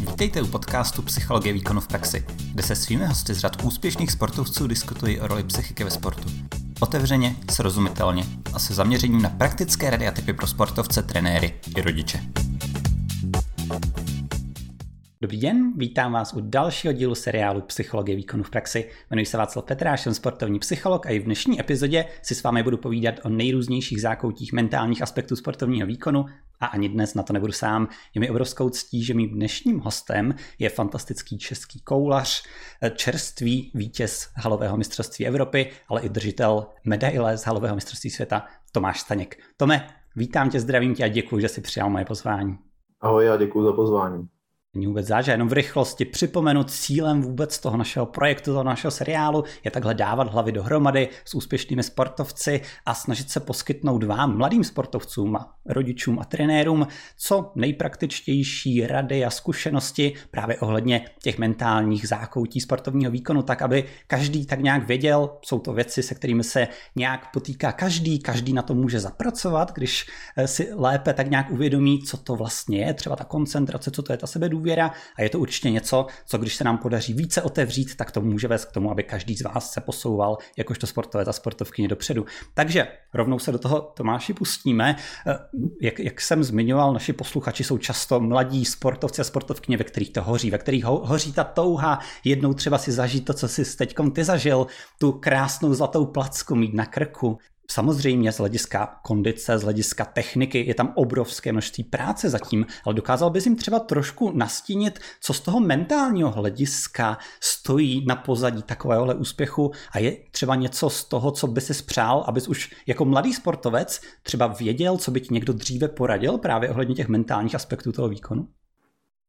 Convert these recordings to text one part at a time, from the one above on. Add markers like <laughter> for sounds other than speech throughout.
Vítejte u podcastu Psychologie výkonu v praxi, kde se svými hosty z řad úspěšných sportovců diskutují o roli psychiky ve sportu. Otevřeně, srozumitelně a se zaměřením na praktické rady a typy pro sportovce, trenéry i rodiče. Dobrý den, vítám vás u dalšího dílu seriálu Psychologie výkonu v praxi. Jmenuji se Václav Petráš, jsem sportovní psycholog a i v dnešní epizodě si s vámi budu povídat o nejrůznějších zákoutích mentálních aspektů sportovního výkonu a ani dnes na to nebudu sám. Je mi obrovskou ctí, že mým dnešním hostem je fantastický český koulař, čerstvý vítěz halového mistrovství Evropy, ale i držitel medaile z halového mistrovství světa Tomáš Staněk. Tome, vítám tě, zdravím tě a děkuji, že jsi přijal moje pozvání. Ahoj a děkuji za pozvání. Není vůbec záže, jenom v rychlosti připomenu cílem vůbec toho našeho projektu, toho našeho seriálu je takhle dávat hlavy dohromady s úspěšnými sportovci a snažit se poskytnout vám, mladým sportovcům a rodičům a trenérům, co nejpraktičtější rady a zkušenosti právě ohledně těch mentálních zákoutí sportovního výkonu, tak aby každý tak nějak věděl, jsou to věci, se kterými se nějak potýká každý, každý na to může zapracovat, když eh, si lépe tak nějak uvědomí, co to vlastně je, třeba ta koncentrace, co to je ta sebe důvěra a je to určitě něco, co když se nám podaří více otevřít, tak to může vést k tomu, aby každý z vás se posouval jakožto sportovec a sportovkyně dopředu. Takže rovnou se do toho Tomáši pustíme. Eh, jak, jak jsem zmiňoval, naši posluchači jsou často mladí sportovci a sportovkyně, ve kterých to hoří, ve kterých ho, hoří ta touha jednou třeba si zažít to, co si teď ty zažil, tu krásnou zlatou placku mít na krku, Samozřejmě z hlediska kondice, z hlediska techniky je tam obrovské množství práce zatím, ale dokázal bys jim třeba trošku nastínit, co z toho mentálního hlediska stojí na pozadí takovéhohle úspěchu a je třeba něco z toho, co by si spřál, abys už jako mladý sportovec třeba věděl, co by ti někdo dříve poradil právě ohledně těch mentálních aspektů toho výkonu?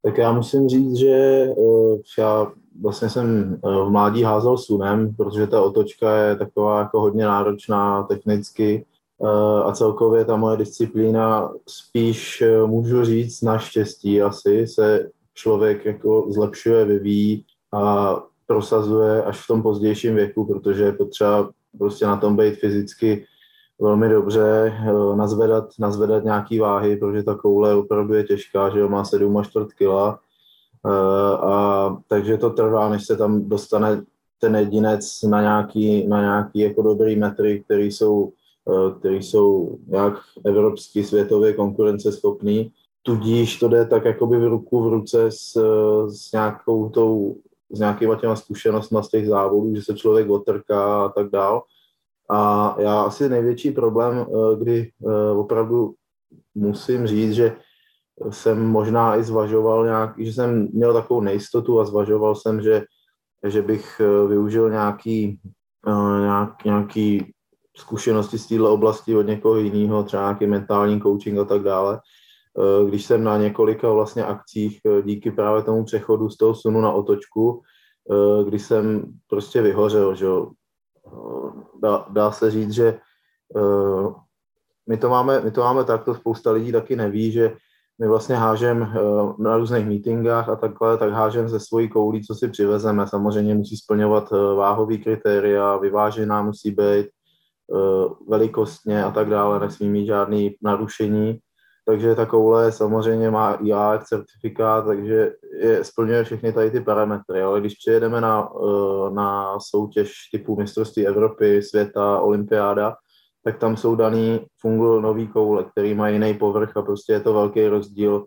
Tak já musím říct, že uh, já vlastně jsem uh, v mládí házel sunem, protože ta otočka je taková jako hodně náročná technicky uh, a celkově ta moje disciplína spíš můžu říct naštěstí asi se člověk jako zlepšuje, vyvíjí a prosazuje až v tom pozdějším věku, protože je potřeba prostě na tom být fyzicky velmi dobře eh, nazvedat, nazvedat nějaký váhy, protože ta koule opravdu je těžká, že jo, má 7 až čtvrt kila. Eh, a, takže to trvá, než se tam dostane ten jedinec na nějaký, na nějaký jako dobrý metry, který jsou, eh, který jsou nějak evropský, světově konkurenceschopný. Tudíž to jde tak jakoby v ruku v ruce s, s nějakou tou, s nějakýma těma zkušenostmi z těch závodů, že se člověk otrká a tak dál. A já asi největší problém, eh, kdy eh, opravdu musím říct, že jsem možná i zvažoval nějak, že jsem měl takovou nejistotu a zvažoval jsem, že, že bych eh, využil nějaký, nějak, nějaký zkušenosti z této oblasti od někoho jiného, třeba nějaký mentální coaching a tak dále. Když jsem na několika vlastně akcích díky právě tomu přechodu z toho sunu na otočku, když jsem prostě vyhořel, že dá, dá se říct, že uh, my to, máme, my to máme tak, to spousta lidí taky neví, že my vlastně hážem uh, na různých meetingách a takhle, tak hážem ze svojí koulí, co si přivezeme. Samozřejmě musí splňovat uh, váhový kritéria, vyvážená musí být, velikostně a tak dále, nesmí mít žádný narušení takže ta koule samozřejmě má IAC certifikát, takže je, splňuje všechny tady ty parametry, ale když přijedeme na, eh, na soutěž typu mistrovství Evropy, světa, olympiáda, tak tam jsou daný fungují nový koule, který má jiný povrch a prostě je to velký rozdíl.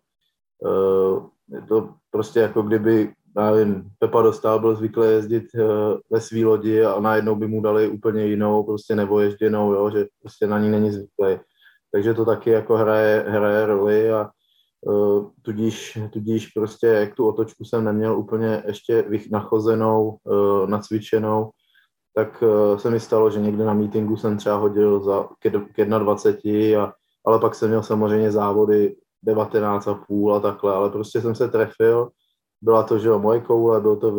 Eh, je to prostě jako kdyby, já nevím, Pepa Dostal byl zvyklý jezdit eh, ve svý lodi a najednou by mu dali úplně jinou, prostě nebo ježděnou, jo, že prostě na ní není zvyklý takže to taky jako hraje, hraje roli a uh, tudíž, tudíž prostě jak tu otočku jsem neměl úplně ještě nachozenou, uh, nacvičenou, tak uh, se mi stalo, že někde na meetingu jsem třeba hodil za k 21, a, ale pak jsem měl samozřejmě závody 19 a půl a takhle, ale prostě jsem se trefil, byla to, že jo, moje koule, byl to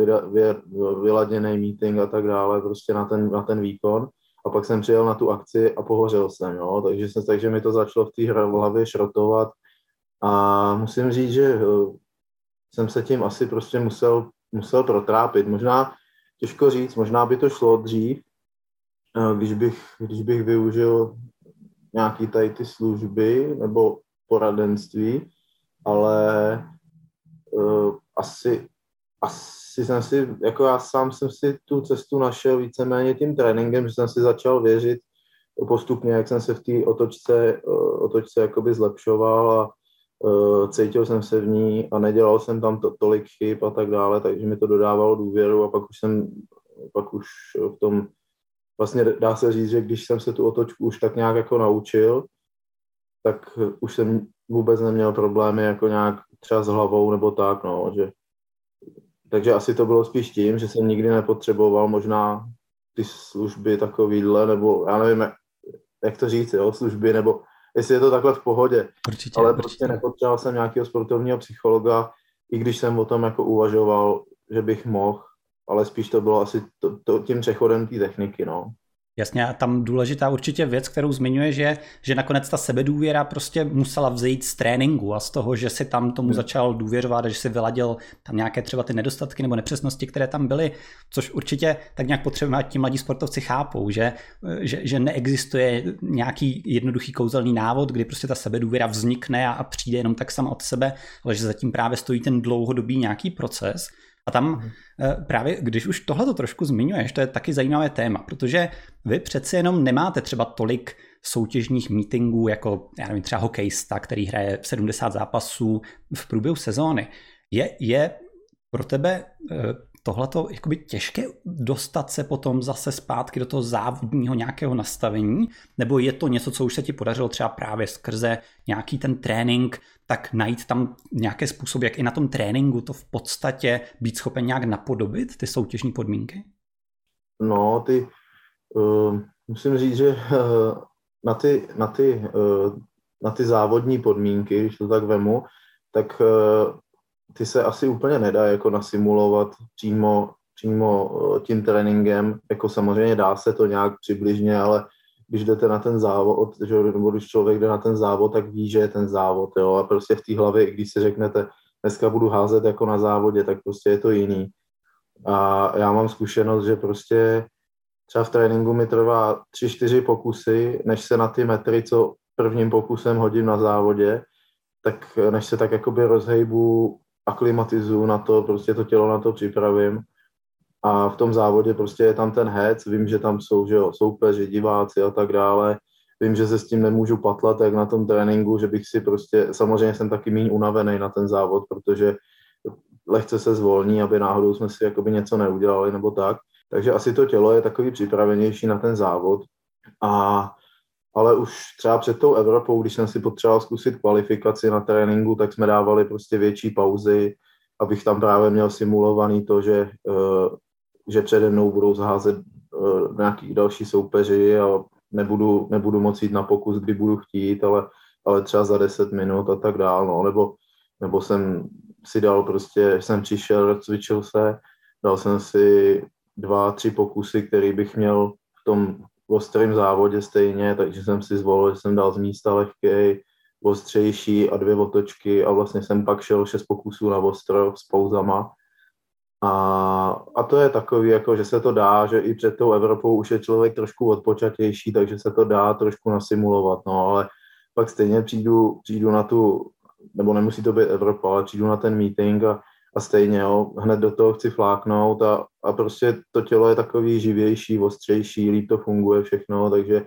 vyladěný meeting a tak dále, prostě na ten, na ten výkon a pak jsem přijel na tu akci a pohořel jsem, jo, takže, jsem, takže mi to začalo v té hlavě šrotovat a musím říct, že eh, jsem se tím asi prostě musel, musel protrápit. Možná, těžko říct, možná by to šlo dřív, eh, když bych, když bych využil nějaký tady ty služby nebo poradenství, ale uh, asi, asi jsem si, jako já sám jsem si tu cestu našel víceméně tím tréninkem, že jsem si začal věřit postupně, jak jsem se v té otočce, otočce jakoby zlepšoval a uh, cítil jsem se v ní a nedělal jsem tam to, tolik chyb a tak dále, takže mi to dodávalo důvěru a pak už jsem, pak už v tom, vlastně dá se říct, že když jsem se tu otočku už tak nějak jako naučil, tak už jsem vůbec neměl problémy jako nějak třeba s hlavou nebo tak, no, že takže asi to bylo spíš tím, že jsem nikdy nepotřeboval možná ty služby takovýhle, nebo já nevím, jak to říct, jo, služby, nebo jestli je to takhle v pohodě. Určitě, Ale určitě. prostě nepotřeboval jsem nějakého sportovního psychologa, i když jsem o tom jako uvažoval, že bych mohl, ale spíš to bylo asi to, to, tím přechodem té techniky, no. Jasně, a tam důležitá určitě věc, kterou zmiňuje, že, že nakonec ta sebedůvěra prostě musela vzejít z tréninku a z toho, že si tam tomu hmm. začal důvěřovat a že si vyladil tam nějaké třeba ty nedostatky nebo nepřesnosti, které tam byly, což určitě tak nějak potřebujeme, ať ti mladí sportovci chápou, že, že, že neexistuje nějaký jednoduchý kouzelný návod, kdy prostě ta sebedůvěra vznikne a, a přijde jenom tak sama od sebe, ale že zatím právě stojí ten dlouhodobý nějaký proces. A tam mhm. eh, právě, když už tohle to trošku zmiňuješ, to je taky zajímavé téma, protože vy přeci jenom nemáte třeba tolik soutěžních meetingů jako, já nevím, třeba hokejista, který hraje 70 zápasů v průběhu sezóny. Je, je pro tebe eh, tohleto jakoby těžké dostat se potom zase zpátky do toho závodního nějakého nastavení, nebo je to něco, co už se ti podařilo třeba právě skrze nějaký ten trénink, tak najít tam nějaké způsoby, jak i na tom tréninku to v podstatě být schopen nějak napodobit, ty soutěžní podmínky? No, ty, uh, musím říct, že uh, na ty, na ty, uh, na ty závodní podmínky, když to tak vemu, tak ty se asi úplně nedá jako nasimulovat přímo, přímo eh, tím tréninkem, jako samozřejmě dá se to nějak přibližně, ale když jdete na ten závod, že, nebo když člověk jde na ten závod, tak ví, že je ten závod, jo, a prostě v té hlavě, když si řeknete, dneska budu házet jako na závodě, tak prostě je to jiný. A já mám zkušenost, že prostě třeba v tréninku mi trvá tři, čtyři pokusy, než se na ty metry, co prvním pokusem hodím na závodě, tak než se tak jakoby rozhejbu aklimatizuju na to, prostě to tělo na to připravím a v tom závodě prostě je tam ten hec, vím, že tam jsou že jo, soupeři, diváci a tak dále, vím, že se s tím nemůžu patlat, jak na tom tréninku, že bych si prostě, samozřejmě jsem taky méně unavený na ten závod, protože lehce se zvolní, aby náhodou jsme si jakoby něco neudělali nebo tak. Takže asi to tělo je takový připravenější na ten závod. A ale už třeba před tou Evropou, když jsem si potřeboval zkusit kvalifikaci na tréninku, tak jsme dávali prostě větší pauzy, abych tam právě měl simulovaný to, že, eh, že přede mnou budou zházet eh, nějaký další soupeři a nebudu, nebudu moci jít na pokus, kdy budu chtít, ale, ale třeba za 10 minut a tak dál, no, nebo, nebo jsem si dal prostě, jsem přišel, cvičil se, dal jsem si dva, tři pokusy, který bych měl v tom v ostrém závodě stejně, takže jsem si zvolil, že jsem dal z místa lehký, ostřejší a dvě otočky a vlastně jsem pak šel šest pokusů na ostro s pouzama. A, a to je takový, jako, že se to dá, že i před tou Evropou už je člověk trošku odpočatější, takže se to dá trošku nasimulovat, no, ale pak stejně přijdu, přijdu na tu, nebo nemusí to být Evropa, ale přijdu na ten meeting a a stejně, jo, hned do toho chci fláknout a, a prostě to tělo je takový živější, ostřejší, líp to funguje všechno, takže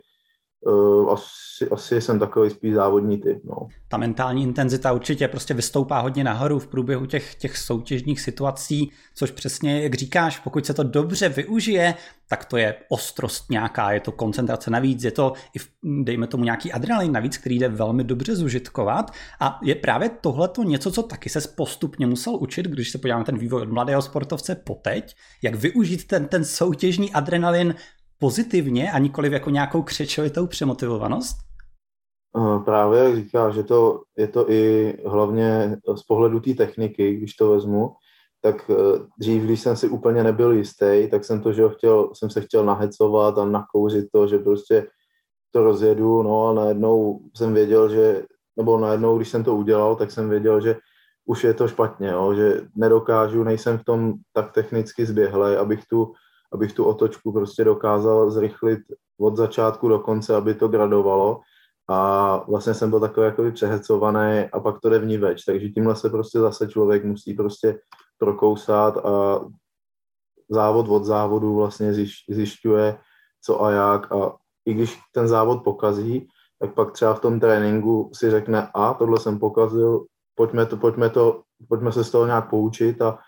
uh, asi, asi jsem takový spíš závodní typ. No. Ta mentální intenzita určitě prostě vystoupá hodně nahoru v průběhu těch, těch soutěžních situací, což přesně, jak říkáš, pokud se to dobře využije, tak to je ostrost nějaká, je to koncentrace navíc, je to, i dejme tomu, nějaký adrenalin navíc, který jde velmi dobře zužitkovat. A je právě tohleto něco, co taky se postupně musel učit, když se podíváme ten vývoj od mladého sportovce po teď, jak využít ten, ten soutěžní adrenalin pozitivně a nikoliv jako nějakou křečovitou přemotivovanost? Právě jak říká, že to, je to i hlavně z pohledu té techniky, když to vezmu, tak eh, dřív, když jsem si úplně nebyl jistý, tak jsem to, že chtěl, jsem se chtěl nahecovat a nakouřit to, že prostě to rozjedu, no a najednou jsem věděl, že, nebo najednou, když jsem to udělal, tak jsem věděl, že už je to špatně, jo, že nedokážu, nejsem v tom tak technicky zběhlej, abych tu abych tu otočku prostě dokázal zrychlit od začátku do konce, aby to gradovalo. A vlastně jsem byl takový jakoby přehecovaný a pak to jde vníveč. Takže tímhle se prostě zase člověk musí prostě prokousat a závod od závodu vlastně zjišťuje, co a jak a i když ten závod pokazí, tak pak třeba v tom tréninku si řekne, a tohle jsem pokazil, pojďme, to, pojďme, to, pojďme se z toho nějak poučit a,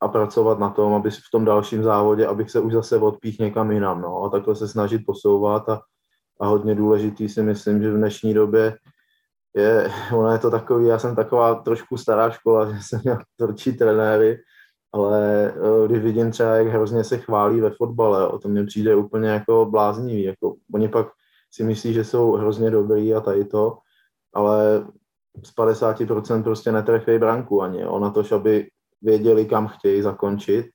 a, pracovat na tom, aby v tom dalším závodě, abych se už zase odpích někam jinam, no, a takhle se snažit posouvat a, a hodně důležitý si myslím, že v dnešní době je, ono je to takový, já jsem taková trošku stará škola, <laughs> že jsem měl tvrdší trenéry, ale eh, když vidím třeba, jak hrozně se chválí ve fotbale, o to mě přijde úplně jako bláznivý, jako oni pak si myslí, že jsou hrozně dobrý a tady to, ale z 50% prostě netrefí branku ani, jo, na to, aby věděli, kam chtějí zakončit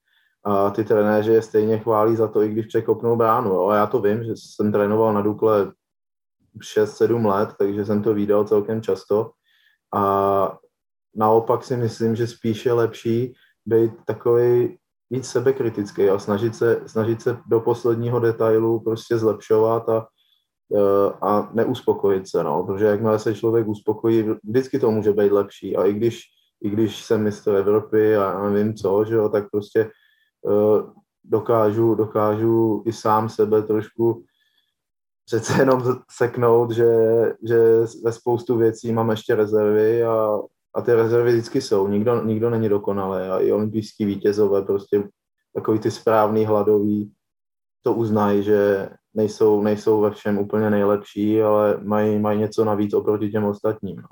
a ty trenéři je stejně chválí za to, i když překopnou bránu. Jo. A já to vím, že jsem trénoval na Dukle 6-7 let, takže jsem to viděl celkem často. A naopak si myslím, že spíš je lepší být takový víc sebekritický a snažit se, snažit se do posledního detailu prostě zlepšovat a, e, a neuspokojit se, no, protože jakmile se člověk uspokojí, vždycky to může být lepší a i když, i když jsem mistr Evropy a nevím co, že jo, tak prostě e, dokážu, dokážu i sám sebe trošku přece jenom seknout, že, že ve spoustu věcí mám ještě rezervy a, a ty rezervy vždycky jsou. Nikdo, nikdo není dokonalý a i olympijský vítězové prostě takový ty správný hladový to uznají, že nejsou, nejsou ve všem úplně nejlepší, ale mají, mají něco navíc oproti těm ostatním. No.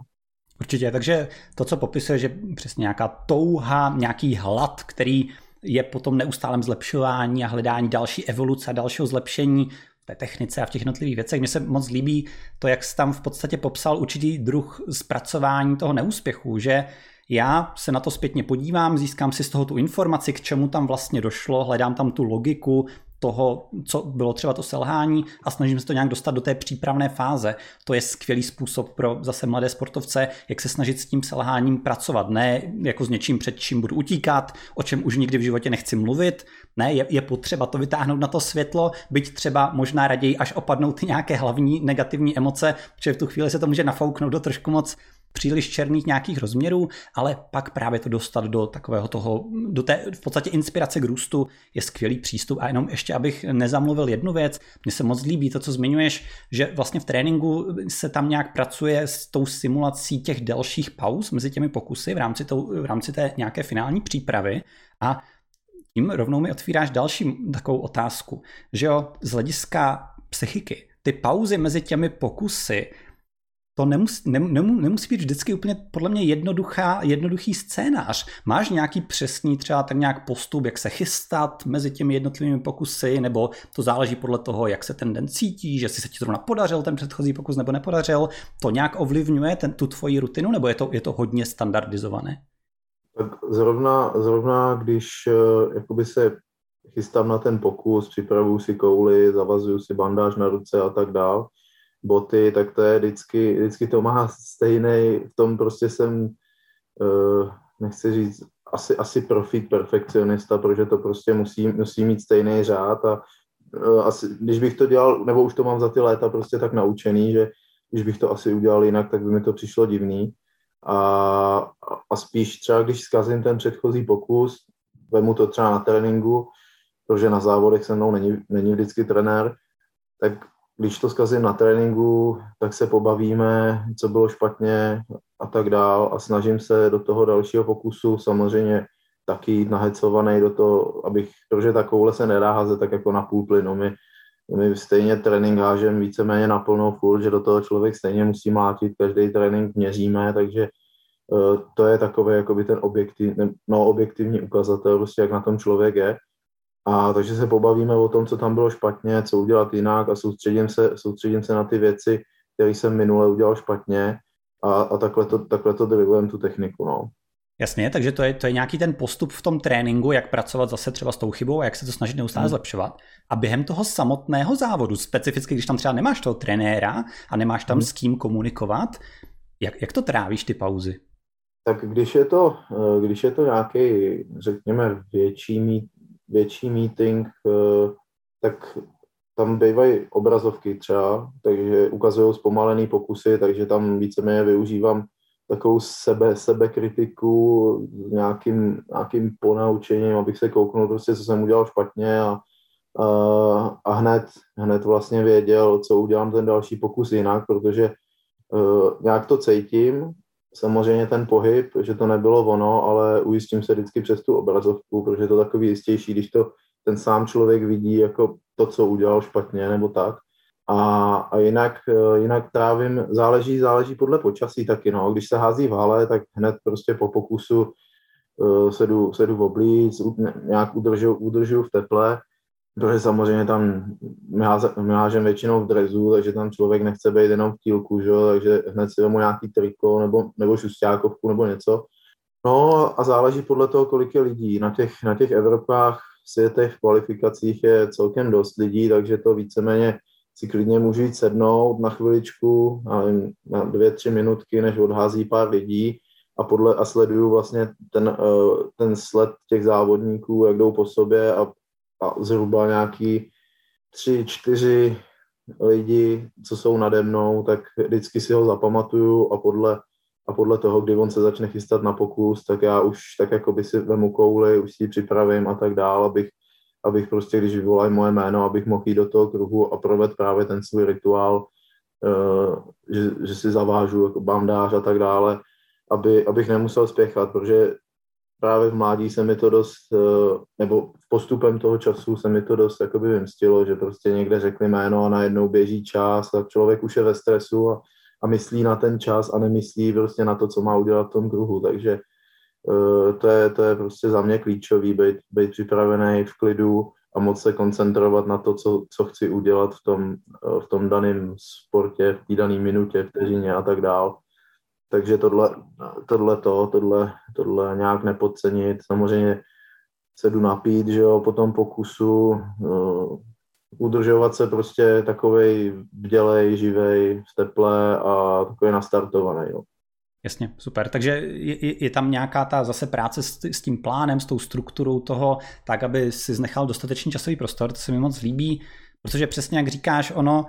Určitě, takže to, co popisuje, že přesně nějaká touha, nějaký hlad, který je potom neustálém zlepšování a hledání další evoluce a dalšího zlepšení, té technice a v těch jednotlivých věcech. Mně se moc líbí to, jak jsi tam v podstatě popsal určitý druh zpracování toho neúspěchu, že já se na to zpětně podívám, získám si z toho tu informaci, k čemu tam vlastně došlo, hledám tam tu logiku, toho, co bylo třeba to selhání a snažím se to nějak dostat do té přípravné fáze. To je skvělý způsob pro zase mladé sportovce, jak se snažit s tím selháním pracovat. Ne jako s něčím, před čím budu utíkat, o čem už nikdy v životě nechci mluvit. Ne, je, je potřeba to vytáhnout na to světlo, byť třeba možná raději, až opadnou ty nějaké hlavní negativní emoce, protože v tu chvíli se to může nafouknout do trošku moc příliš černých nějakých rozměrů, ale pak právě to dostat do takového toho, do té v podstatě inspirace k růstu je skvělý přístup. A jenom ještě, abych nezamluvil jednu věc, mně se moc líbí to, co zmiňuješ, že vlastně v tréninku se tam nějak pracuje s tou simulací těch delších pauz mezi těmi pokusy v rámci, tou, v rámci té nějaké finální přípravy a tím rovnou mi otvíráš další takovou otázku, že jo, z hlediska psychiky, ty pauzy mezi těmi pokusy to nemusí, nem, nem, nemusí být vždycky úplně podle mě jednoduchá, jednoduchý scénář. Máš nějaký přesný třeba tak nějak postup, jak se chystat mezi těmi jednotlivými pokusy, nebo to záleží podle toho, jak se ten den cítí, že si se ti zrovna podařil ten předchozí pokus nebo nepodařil. To nějak ovlivňuje ten, tu tvoji rutinu, nebo je to, je to hodně standardizované? Tak zrovna, zrovna když uh, jakoby se chystám na ten pokus, připravuju si kouli, zavazuju si bandáž na ruce a tak dál, boty, tak to je vždycky, vždycky to má stejný, v tom prostě jsem, uh, nechci říct, asi, asi profit perfekcionista, protože to prostě musí, musí mít stejný řád a uh, asi, když bych to dělal, nebo už to mám za ty léta prostě tak naučený, že když bych to asi udělal jinak, tak by mi to přišlo divný. A, a spíš třeba, když zkazím ten předchozí pokus, vemu to třeba na tréninku, protože na závodech se mnou není, není vždycky trenér, tak když to zkazím na tréninku, tak se pobavíme, co bylo špatně a tak dál a snažím se do toho dalšího pokusu samozřejmě taky jít nahecovaný do toho, abych, protože ta koule se nedá házet tak jako na půl plynu. My, my stejně trénink hážem víceméně na plnou furt, že do toho člověk stejně musí mlátit, každý trénink měříme, takže uh, to je takový jakoby ten objektiv, no, objektivní ukazatel, prostě jak na tom člověk je. A takže se pobavíme o tom, co tam bylo špatně, co udělat jinak a soustředím se, soustředím se na ty věci, které jsem minule udělal špatně a, a takhle to, takhle to tu techniku. No. Jasně, takže to je, to je nějaký ten postup v tom tréninku, jak pracovat zase třeba s tou chybou a jak se to snažit neustále hmm. zlepšovat. A během toho samotného závodu, specificky když tam třeba nemáš toho trenéra a nemáš tam hmm. s kým komunikovat, jak, jak to trávíš ty pauzy? Tak když je to, eh, když je to nějaký, řekněme, větší větší meeting, eh, tak tam bývají obrazovky třeba, takže ukazují zpomalený pokusy, takže tam víceméně využívám takovou sebe, sebekritiku s nějakým, nějakým ponaučením, abych se kouknul prostě, co jsem udělal špatně a, a, a hned, hned vlastně věděl, co udělám ten další pokus jinak, protože uh, nějak to cítím, samozřejmě ten pohyb, že to nebylo ono, ale ujistím se vždycky přes tu obrazovku, protože je to takový jistější, když to ten sám člověk vidí jako to, co udělal špatně nebo tak. A, a jinak, eh, jinak trávím, záleží, záleží podle počasí taky, no. Když se hází v hale, tak hned prostě po pokusu uh, se jdu, se jdu v oblíc, nějak udržu, udržu v teple, protože samozřejmě tam my hážem většinou v drezu, takže tam člověk nechce být jenom v tílku, že? takže hned si vemu nějaký triko nebo, nebo šustákovku nebo něco. No a záleží podle toho, kolik je lidí. Na těch, na těch Evropách, světech, kvalifikacích je celkem dost lidí, takže to víceméně si klidně můžu jít sednout na chviličku, na dvě, tři minutky, než odhází pár lidí a, podle, a sleduju vlastně ten, eh, ten sled těch závodníků, jak jdou po sobě a, a zhruba nějaký tři, čtyři lidi, co jsou nade mnou, tak vždycky si ho zapamatuju a podle, a podle toho, kdy on se začne chystat na pokus, tak já už tak jako by si vemu kouli, už si ji připravím a tak dál, abych abych prostě, když vyvolají moje jméno, abych mohl jít do toho kruhu a provést právě ten svůj rituál, uh, že, že si zavážu jako bandáž a tak dále, aby, abych nemusel spěchat, protože právě v mládí se mi to dost, uh, nebo postupem toho času se mi to dost jakoby vymstilo, že prostě někde řekli jméno a najednou běží čas a člověk už je ve stresu a, a myslí na ten čas a nemyslí prostě na to, co má udělat v tom kruhu, takže Eh, to je, to je prostě za mě klíčový, být, být připravený v klidu a moc se koncentrovat na to, co, co chci udělat v tom, eh, v tom daném sportě, v té dané minutě, vteřině a tak dál. Takže tohle, tohle to, tohle, tohle nějak nepodcenit. Samozřejmě se jdu napít, že jo, po tom pokusu, uh, udržovat se prostě takovej bdělej, živej, v teple a takový nastartovaný, jo. Jasně, super. Takže je, je tam nějaká ta zase práce s, s tím plánem, s tou strukturou toho, tak, aby si znechal dostatečný časový prostor, to se mi moc líbí, protože přesně jak říkáš, ono,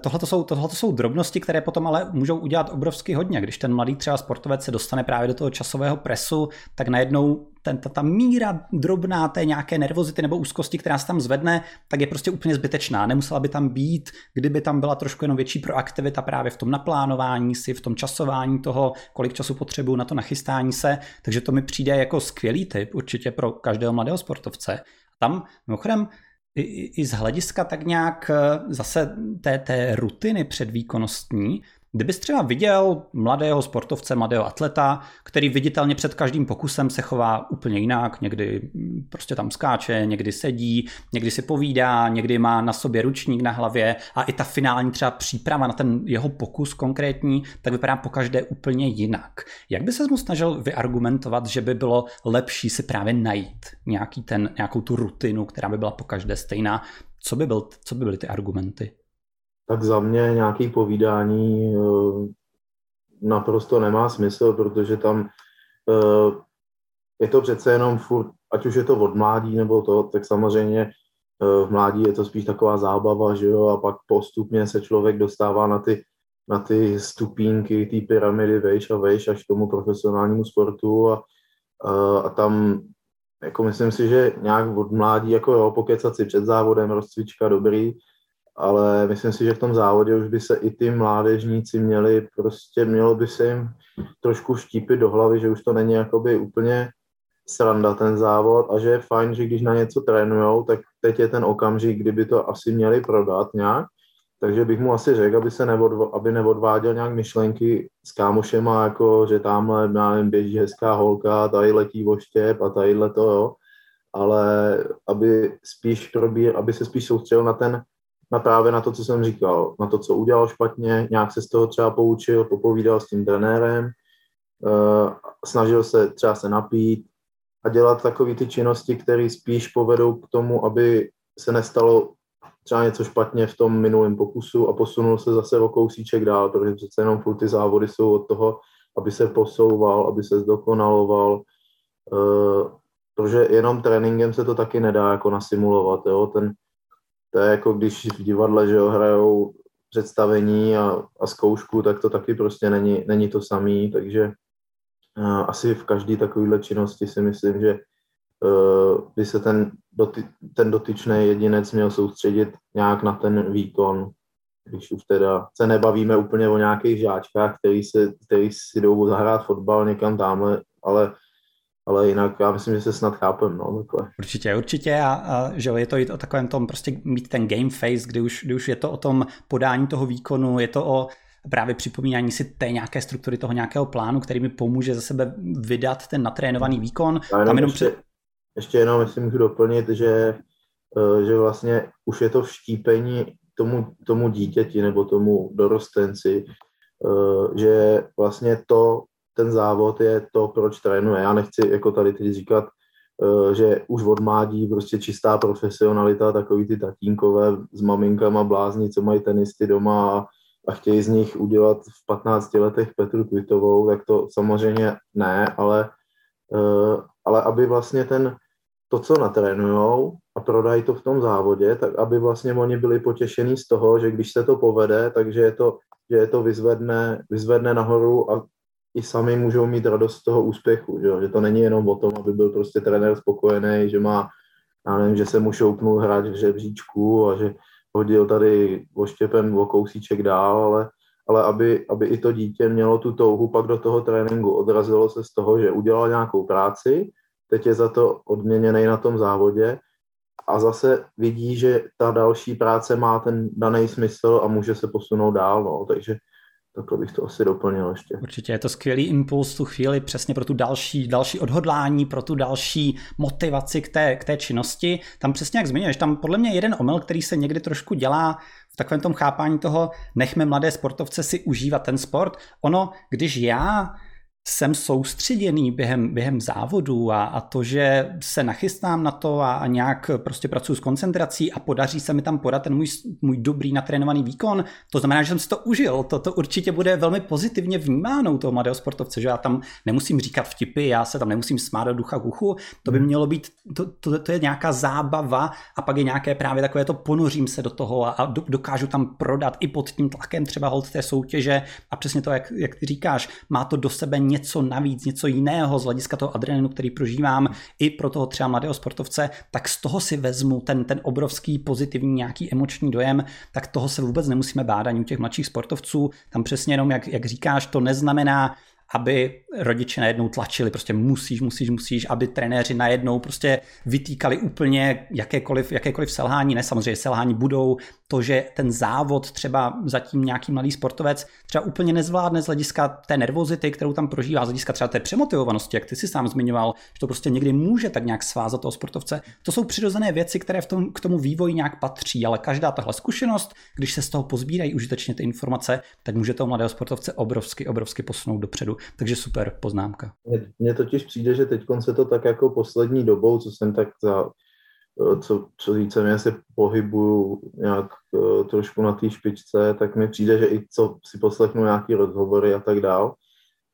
tohle jsou, tohle jsou drobnosti, které potom ale můžou udělat obrovsky hodně. Když ten mladý třeba sportovec se dostane právě do toho časového presu, tak najednou ten, ta, ta míra drobná té nějaké nervozity nebo úzkosti, která se tam zvedne, tak je prostě úplně zbytečná. Nemusela by tam být, kdyby tam byla trošku jenom větší proaktivita právě v tom naplánování si, v tom časování toho, kolik času potřebuju na to nachystání se. Takže to mi přijde jako skvělý tip určitě pro každého mladého sportovce. Tam mimochodem i, i z hlediska tak nějak eh, zase té, té rutiny předvýkonnostní, Kdybys třeba viděl mladého sportovce, mladého atleta, který viditelně před každým pokusem se chová úplně jinak, někdy prostě tam skáče, někdy sedí, někdy si povídá, někdy má na sobě ručník na hlavě a i ta finální třeba příprava na ten jeho pokus konkrétní, tak vypadá po každé úplně jinak. Jak by se mu snažil vyargumentovat, že by bylo lepší si právě najít nějaký ten, nějakou tu rutinu, která by byla po každé stejná? Co by, byl, co by byly ty argumenty? Tak za mě nějaký povídání eh, naprosto nemá smysl, protože tam eh, je to přece jenom furt, ať už je to od mládí nebo to, tak samozřejmě eh, v mládí je to spíš taková zábava, že jo, a pak postupně se člověk dostává na ty, na ty stupínky, ty pyramidy vejš a vejš až k tomu profesionálnímu sportu a, a, a tam jako myslím si, že nějak od mládí, jako jo, pokecat si před závodem, rozcvička dobrý, ale myslím si, že v tom závodě už by se i ty mládežníci měli, prostě mělo by se jim trošku štípit do hlavy, že už to není jakoby úplně sranda ten závod a že je fajn, že když na něco trénujou, tak teď je ten okamžik, kdyby to asi měli prodat nějak, takže bych mu asi řekl, aby se neodv- aby neodváděl nějak myšlenky s kámošema, jako že tamhle nevím, běží hezká holka, tady letí voštěp a tadyhle to, jo. Ale aby spíš probír, aby se spíš soustředil na ten na právě na to, co jsem říkal, na to, co udělal špatně, nějak se z toho třeba poučil, popovídal s tím trenérem, uh, snažil se třeba se napít a dělat takové ty činnosti, které spíš povedou k tomu, aby se nestalo třeba něco špatně v tom minulém pokusu a posunul se zase o kousíček dál, protože přece jenom ty závody jsou od toho, aby se posouval, aby se zdokonaloval, uh, protože jenom tréninkem se to taky nedá jako nasimulovat, jo? ten to je jako když v divadle, že jo, hrajou představení a, a zkoušku, tak to taky prostě není, není to samý, takže uh, asi v každé takovéhle činnosti si myslím, že uh, by se ten, doty, ten dotyčný jedinec měl soustředit nějak na ten výkon, když už teda se nebavíme úplně o nějakých žáčkách, který, se, který si jdou zahrát fotbal někam tamhle, ale ale jinak já myslím, že se snad chápem, no, takhle. Určitě, určitě a, a že je to i o takovém tom prostě mít ten game face, kdy už, kdy už je to o tom podání toho výkonu, je to o právě připomínání si té nějaké struktury toho nějakého plánu, který mi pomůže za sebe vydat ten natrénovaný výkon. Já jenom jenom ještě, před... ještě jenom, jestli můžu doplnit, že, eh, že vlastně už je to vštípení tomu, tomu dítěti nebo tomu dorostenci, eh, že vlastně to, ten závod je to, proč trénuje. Já nechci jako tady teď říkat, eh, že už od mládí prostě čistá profesionalita, takový ty tatínkové s maminkama blázni, co mají tenisty doma a, a chtějí z nich udělat v 15 letech Petru Kvitovou, tak to samozřejmě ne, ale, eh, ale aby vlastně ten, to, co natrénujou a prodají to v tom závodě, tak aby vlastně oni byli potěšení z toho, že když se to povede, takže je to, že je to vyzvedne, vyzvedne nahoru a i sami můžou mít radost z toho úspěchu, že, že to není jenom o tom, aby byl prostě trenér spokojený, že má, já nevím, že se mu šoupnul hrát v žebříčku a že hodil tady oštěpen o kousíček dál, ale, ale aby, aby i to dítě mělo tu touhu pak do toho tréninku, odrazilo se z toho, že udělal nějakou práci, teď je za to odměněný na tom závodě a zase vidí, že ta další práce má ten daný smysl a může se posunout dál, no, takže Takhle bych to asi doplnil ještě. Určitě je to skvělý impuls tu chvíli přesně pro tu další, další odhodlání, pro tu další motivaci k té, k té činnosti. Tam přesně jak zmiňuješ, tam podle mě jeden omyl, který se někdy trošku dělá v takovém tom chápání toho, nechme mladé sportovce si užívat ten sport. Ono, když já jsem soustředěný během, během závodu a, a to, že se nachystám na to a, a nějak prostě pracuji s koncentrací a podaří se mi tam podat ten můj, můj dobrý natrénovaný výkon, to znamená, že jsem si to užil. To, to určitě bude velmi pozitivně vnímáno u toho mladého sportovce, že já tam nemusím říkat vtipy, já se tam nemusím smát do ducha k uchu, to by hmm. mělo být, to, to, to je nějaká zábava a pak je nějaké právě takové to ponořím se do toho a, a dokážu tam prodat i pod tím tlakem třeba hold té soutěže a přesně to, jak, jak ty říkáš, má to do sebe něco navíc, něco jiného z hlediska toho adrenalinu, který prožívám i pro toho třeba mladého sportovce, tak z toho si vezmu ten, ten obrovský pozitivní nějaký emoční dojem, tak toho se vůbec nemusíme bát ani u těch mladších sportovců. Tam přesně jenom, jak, jak říkáš, to neznamená, aby rodiče najednou tlačili, prostě musíš, musíš, musíš, aby trenéři najednou prostě vytýkali úplně jakékoliv, jakékoliv selhání, ne samozřejmě selhání budou, to, že ten závod třeba zatím nějaký malý sportovec třeba úplně nezvládne z hlediska té nervozity, kterou tam prožívá, z hlediska třeba té přemotivovanosti, jak ty si sám zmiňoval, že to prostě někdy může tak nějak svázat toho sportovce. To jsou přirozené věci, které v tom, k tomu vývoji nějak patří, ale každá tahle zkušenost, když se z toho pozbírají užitečně ty informace, tak může toho mladého sportovce obrovsky, obrovsky posunout dopředu. Takže super poznámka. Mně totiž přijde, že teď se to tak jako poslední dobou, co jsem tak za Eh, co, co víceméně se pohybuju nějak uh, trošku na té špičce, tak mi přijde, že i co si poslechnu nějaký rozhovory a tak dál,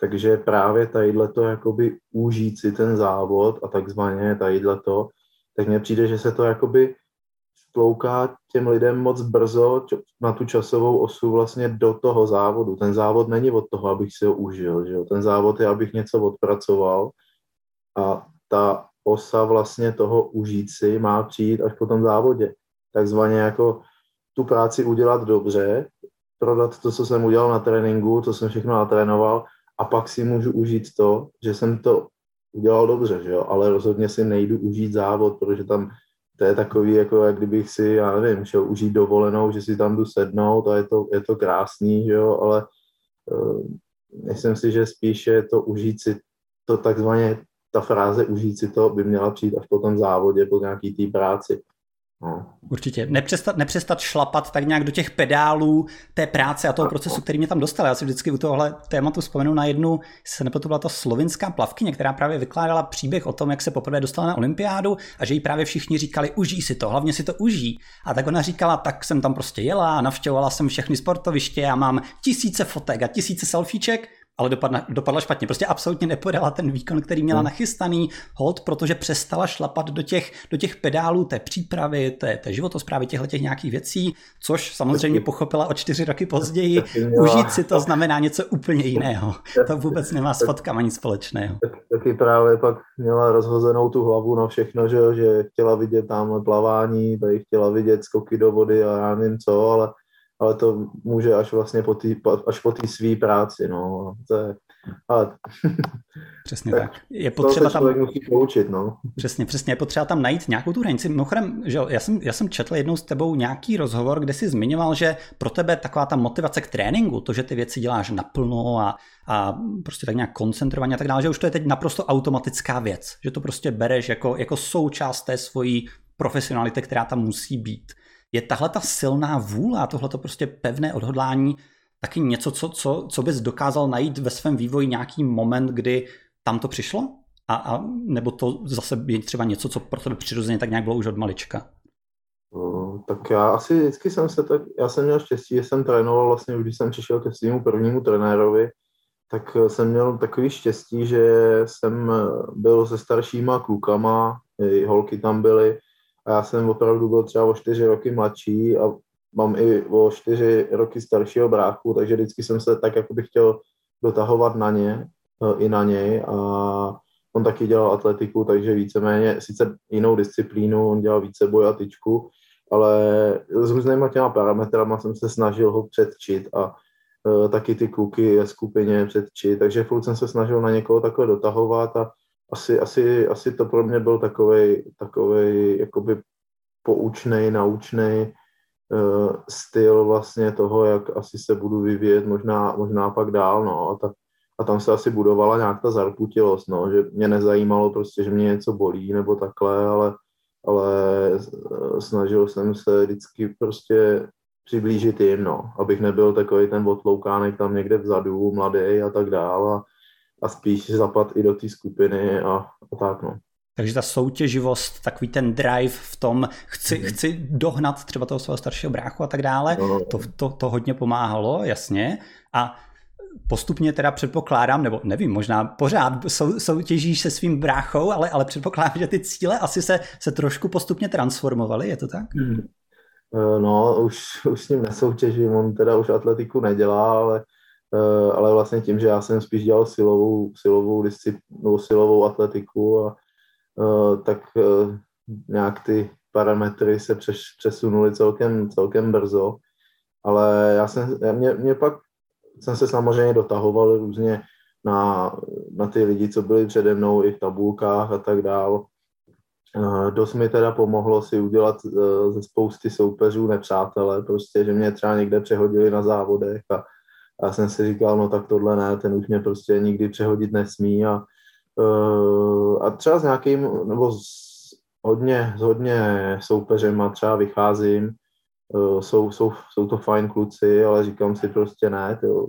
takže právě tadyhle to jakoby užít si ten závod a takzvaně tadyhle to, tak mně přijde, že se to jakoby vtlouká těm lidem moc brzo na tu časovou osu vlastně do toho závodu. Ten závod není od toho, abych si ho užil, že jo? ten závod je, abych něco odpracoval a ta osa vlastně toho užít si má přijít až po tom závodě. Takzvaně jako tu práci udělat dobře, prodat to, co jsem udělal na tréninku, co jsem všechno natrénoval a pak si můžu užít to, že jsem to udělal dobře, že jo? ale rozhodně si nejdu užít závod, protože tam to je takový, jako jak kdybych si, já nevím, šel užít dovolenou, že si tam jdu sednout a je to, je to krásný, že jo? ale uh, myslím si, že spíše to užít si to takzvaně ta fráze užít si to by měla přijít až po tom závodě, po nějaký té práci. No. Určitě. Nepřestat, nepřestat šlapat tak nějak do těch pedálů té práce a toho procesu, který mě tam dostal. Já si vždycky u tohohle tématu vzpomenu na jednu, se to byla ta slovinská plavkyně, která právě vykládala příběh o tom, jak se poprvé dostala na olympiádu a že jí právě všichni říkali, užij si to, hlavně si to užij. A tak ona říkala, tak jsem tam prostě jela, navštěvovala jsem všechny sportoviště, já mám tisíce fotek a tisíce selfieček ale dopadla, dopadla špatně. Prostě absolutně nepodala ten výkon, který měla hmm. nachystaný hold, protože přestala šlapat do těch, do těch pedálů té přípravy, té, té životosprávy, těchto těch nějakých věcí, což samozřejmě pochopila o čtyři roky později. Užít si to znamená něco úplně jiného. To vůbec nemá s fotkama nic společného. Taky právě pak měla rozhozenou tu hlavu na všechno, že, že chtěla vidět tam plavání, tady chtěla vidět skoky do vody a já nevím co, ale ale to může až vlastně po tý, až po té své práci, no. To je, ale... <laughs> Přesně tak. tak. Je potřeba tam... musí poučit, no. Přesně, přesně. Je potřeba tam najít nějakou tu hranici. Mimochodem, že já jsem, já jsem četl jednou s tebou nějaký rozhovor, kde jsi zmiňoval, že pro tebe taková ta motivace k tréninku, to, že ty věci děláš naplno a, a prostě tak nějak koncentrovaně a tak dále, že už to je teď naprosto automatická věc. Že to prostě bereš jako, jako součást té svojí profesionality, která tam musí být je tahle ta silná vůle a tohle prostě pevné odhodlání taky něco, co, co, co bys dokázal najít ve svém vývoji nějaký moment, kdy tam to přišlo? A, a nebo to zase je třeba něco, co pro tebe přirozeně tak nějak bylo už od malička? No, tak já asi vždycky jsem se tak, já jsem měl štěstí, že jsem trénoval vlastně, když jsem přišel ke svému prvnímu trenérovi, tak jsem měl takový štěstí, že jsem byl se staršíma klukama, i holky tam byly, a já jsem opravdu byl třeba o čtyři roky mladší a mám i o čtyři roky staršího bráchu, takže vždycky jsem se tak jako bych chtěl dotahovat na ně, e, i na něj. A on taky dělal atletiku, takže víceméně, sice jinou disciplínu, on dělal více boj a tyčku, ale s různýma těma parametrama jsem se snažil ho předčit a uh, taky ty kluky ve skupině předčit, takže furt jsem se snažil na někoho takhle dotahovat a asi, asi, asi to pro mě byl takový takovej jakoby poučný, naučný uh, styl vlastně toho, jak asi se budu vyvíjet možná, možná pak dál, no, a, ta, a tam se asi budovala nějak ta zarputilost, no, že mě nezajímalo prostě, že mě něco bolí nebo takhle, ale, ale eh, snažil jsem se vždycky prostě přiblížit jim, no, abych nebyl takový ten otloukánek tam někde vzadu, mladý a tak dále a spíš zapad i do té skupiny a, a tak no. Takže ta soutěživost, takový ten drive v tom, chci, mm-hmm. chci dohnat třeba toho svého staršího bráchu a tak dále, no, no. To, to, to hodně pomáhalo, jasně. A postupně teda předpokládám, nebo nevím, možná pořád sou, soutěžíš se svým bráchou, ale, ale předpokládám, že ty cíle asi se, se trošku postupně transformovaly, je to tak? Mm. No, už, už s ním nesoutěžím, on teda už atletiku nedělá, ale ale vlastně tím, že já jsem spíš dělal silovou, silovou disciplínu, silovou atletiku, a, eh, tak eh, nějak ty parametry se přesunuly celkem, celkem brzo, ale já jsem, mě, mě pak jsem se samozřejmě dotahoval různě na, na ty lidi, co byli přede mnou i v tabulkách a tak dál. Dost mi teda pomohlo si udělat ze spousty soupeřů nepřátelé, prostě, že mě třeba někde přehodili na závodech a a já jsem si říkal, no tak tohle ne, ten už mě prostě nikdy přehodit nesmí a, uh, a třeba s nějakým, nebo s hodně, s hodně soupeřema třeba vycházím, uh, jsou, jsou, jsou to fajn kluci, ale říkám si prostě ne, tyjo,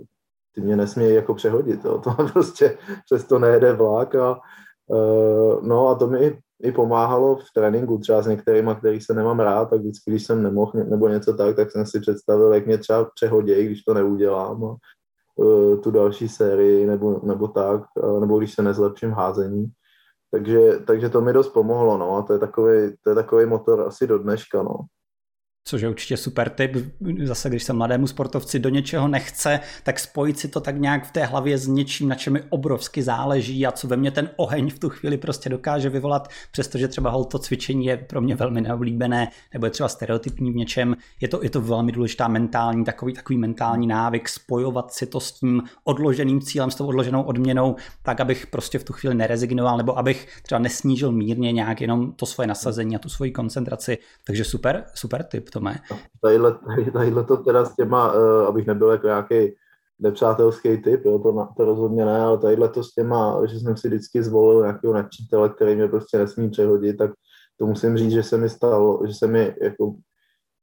ty mě nesmí jako přehodit, jo. <laughs> to prostě přesto nejede vlak a uh, no a to mi i pomáhalo v tréninku třeba s některými, kterých se nemám rád, tak vždycky, když jsem nemohl nebo něco tak, tak jsem si představil, jak mě třeba přehodí, když to neudělám a uh, tu další sérii nebo, nebo tak, uh, nebo když se nezlepším házení. Takže, takže to mi dost pomohlo, no, a to je takový, to je takový motor asi do dneška, no což je určitě super tip. Zase, když se mladému sportovci do něčeho nechce, tak spojit si to tak nějak v té hlavě s něčím, na čem mi obrovsky záleží a co ve mně ten oheň v tu chvíli prostě dokáže vyvolat, přestože třeba hol to cvičení je pro mě velmi neoblíbené, nebo je třeba stereotypní v něčem. Je to, je to velmi důležitá mentální, takový, takový mentální návyk, spojovat si to s tím odloženým cílem, s tou odloženou odměnou, tak abych prostě v tu chvíli nerezignoval, nebo abych třeba nesnížil mírně nějak jenom to svoje nasazení a tu svoji koncentraci. Takže super, super tip Tome. Tadyhle, tadyhle to teda s těma, uh, abych nebyl jako nějaký nepřátelský typ, jo, to, to rozhodně ne, ale tadyhle to s těma, že jsem si vždycky zvolil nějakého nepřítele, který mě prostě nesmí přehodit, tak to musím říct, že se mi stalo, že se mi jako,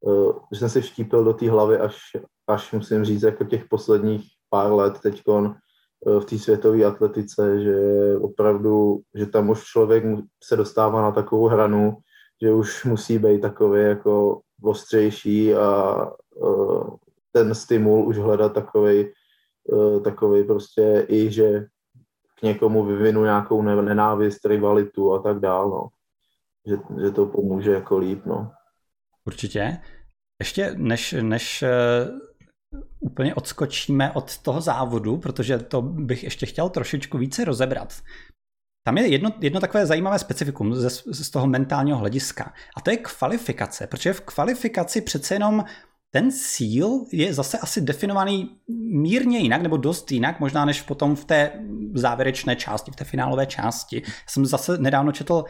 uh, že jsem si vštípil do té hlavy až, až musím říct, jako těch posledních pár let teďkon uh, v té světové atletice, že opravdu, že tam už člověk se dostává na takovou hranu, že už musí být takový jako ostřejší a uh, ten stimul už hledat takový takový prostě i, že k někomu vyvinu nějakou nenávist, rivalitu a tak dál, no. Že, že to pomůže jako líp, no. Určitě. Ještě než, než úplně odskočíme od toho závodu, protože to bych ještě chtěl trošičku více rozebrat. Tam je jedno, jedno takové zajímavé specifikum ze, z toho mentálního hlediska. A to je kvalifikace, protože v kvalifikaci přece jenom ten cíl je zase asi definovaný mírně jinak, nebo dost jinak, možná než potom v té závěrečné části, v té finálové části. Jsem zase nedávno četl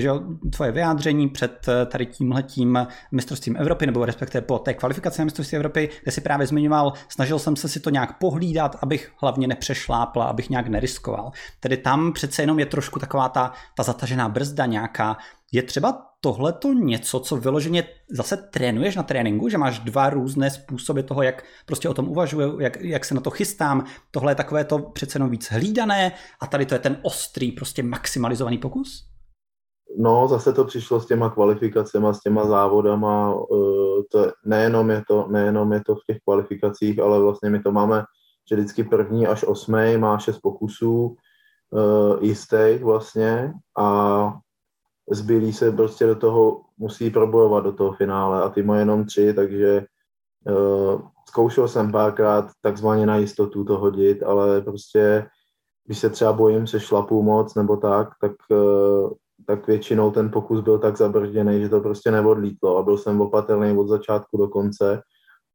že tvoje vyjádření před eh, tady tímhletím mistrovstvím Evropy, nebo respektive po té kvalifikaci na mistrovství Evropy, kde si právě zmiňoval, snažil jsem se si to nějak pohlídat, abych hlavně nepřešlápla, abych nějak neriskoval. Tedy tam přece jenom je trošku taková ta, ta zatažená brzda nějaká. Je třeba tohleto něco, co vyloženě zase trénuješ na tréninku, že máš dva různé způsoby toho, jak prostě o tom uvažuju, jak, jak se na to chystám. Tohle je takové to přece jenom víc hlídané a tady to je ten ostrý, prostě maximalizovaný pokus? No, zase to přišlo s těma kvalifikacemi, s těma závodama. Eh, to je, nejenom, je to, nejenom je to v těch kvalifikacích, ale vlastně my to máme, že vždycky první až osmý má šest pokusů uh, jistých vlastně a zbylí se prostě do toho musí probojovat do toho finále a ty má jenom tři, takže uh, zkoušel jsem párkrát takzvaně na jistotu to hodit, ale prostě když se třeba bojím se šlapu moc nebo tak, tak tak většinou ten pokus byl tak zabržděný, že to prostě neodlítlo a byl jsem opatrný od začátku do konce.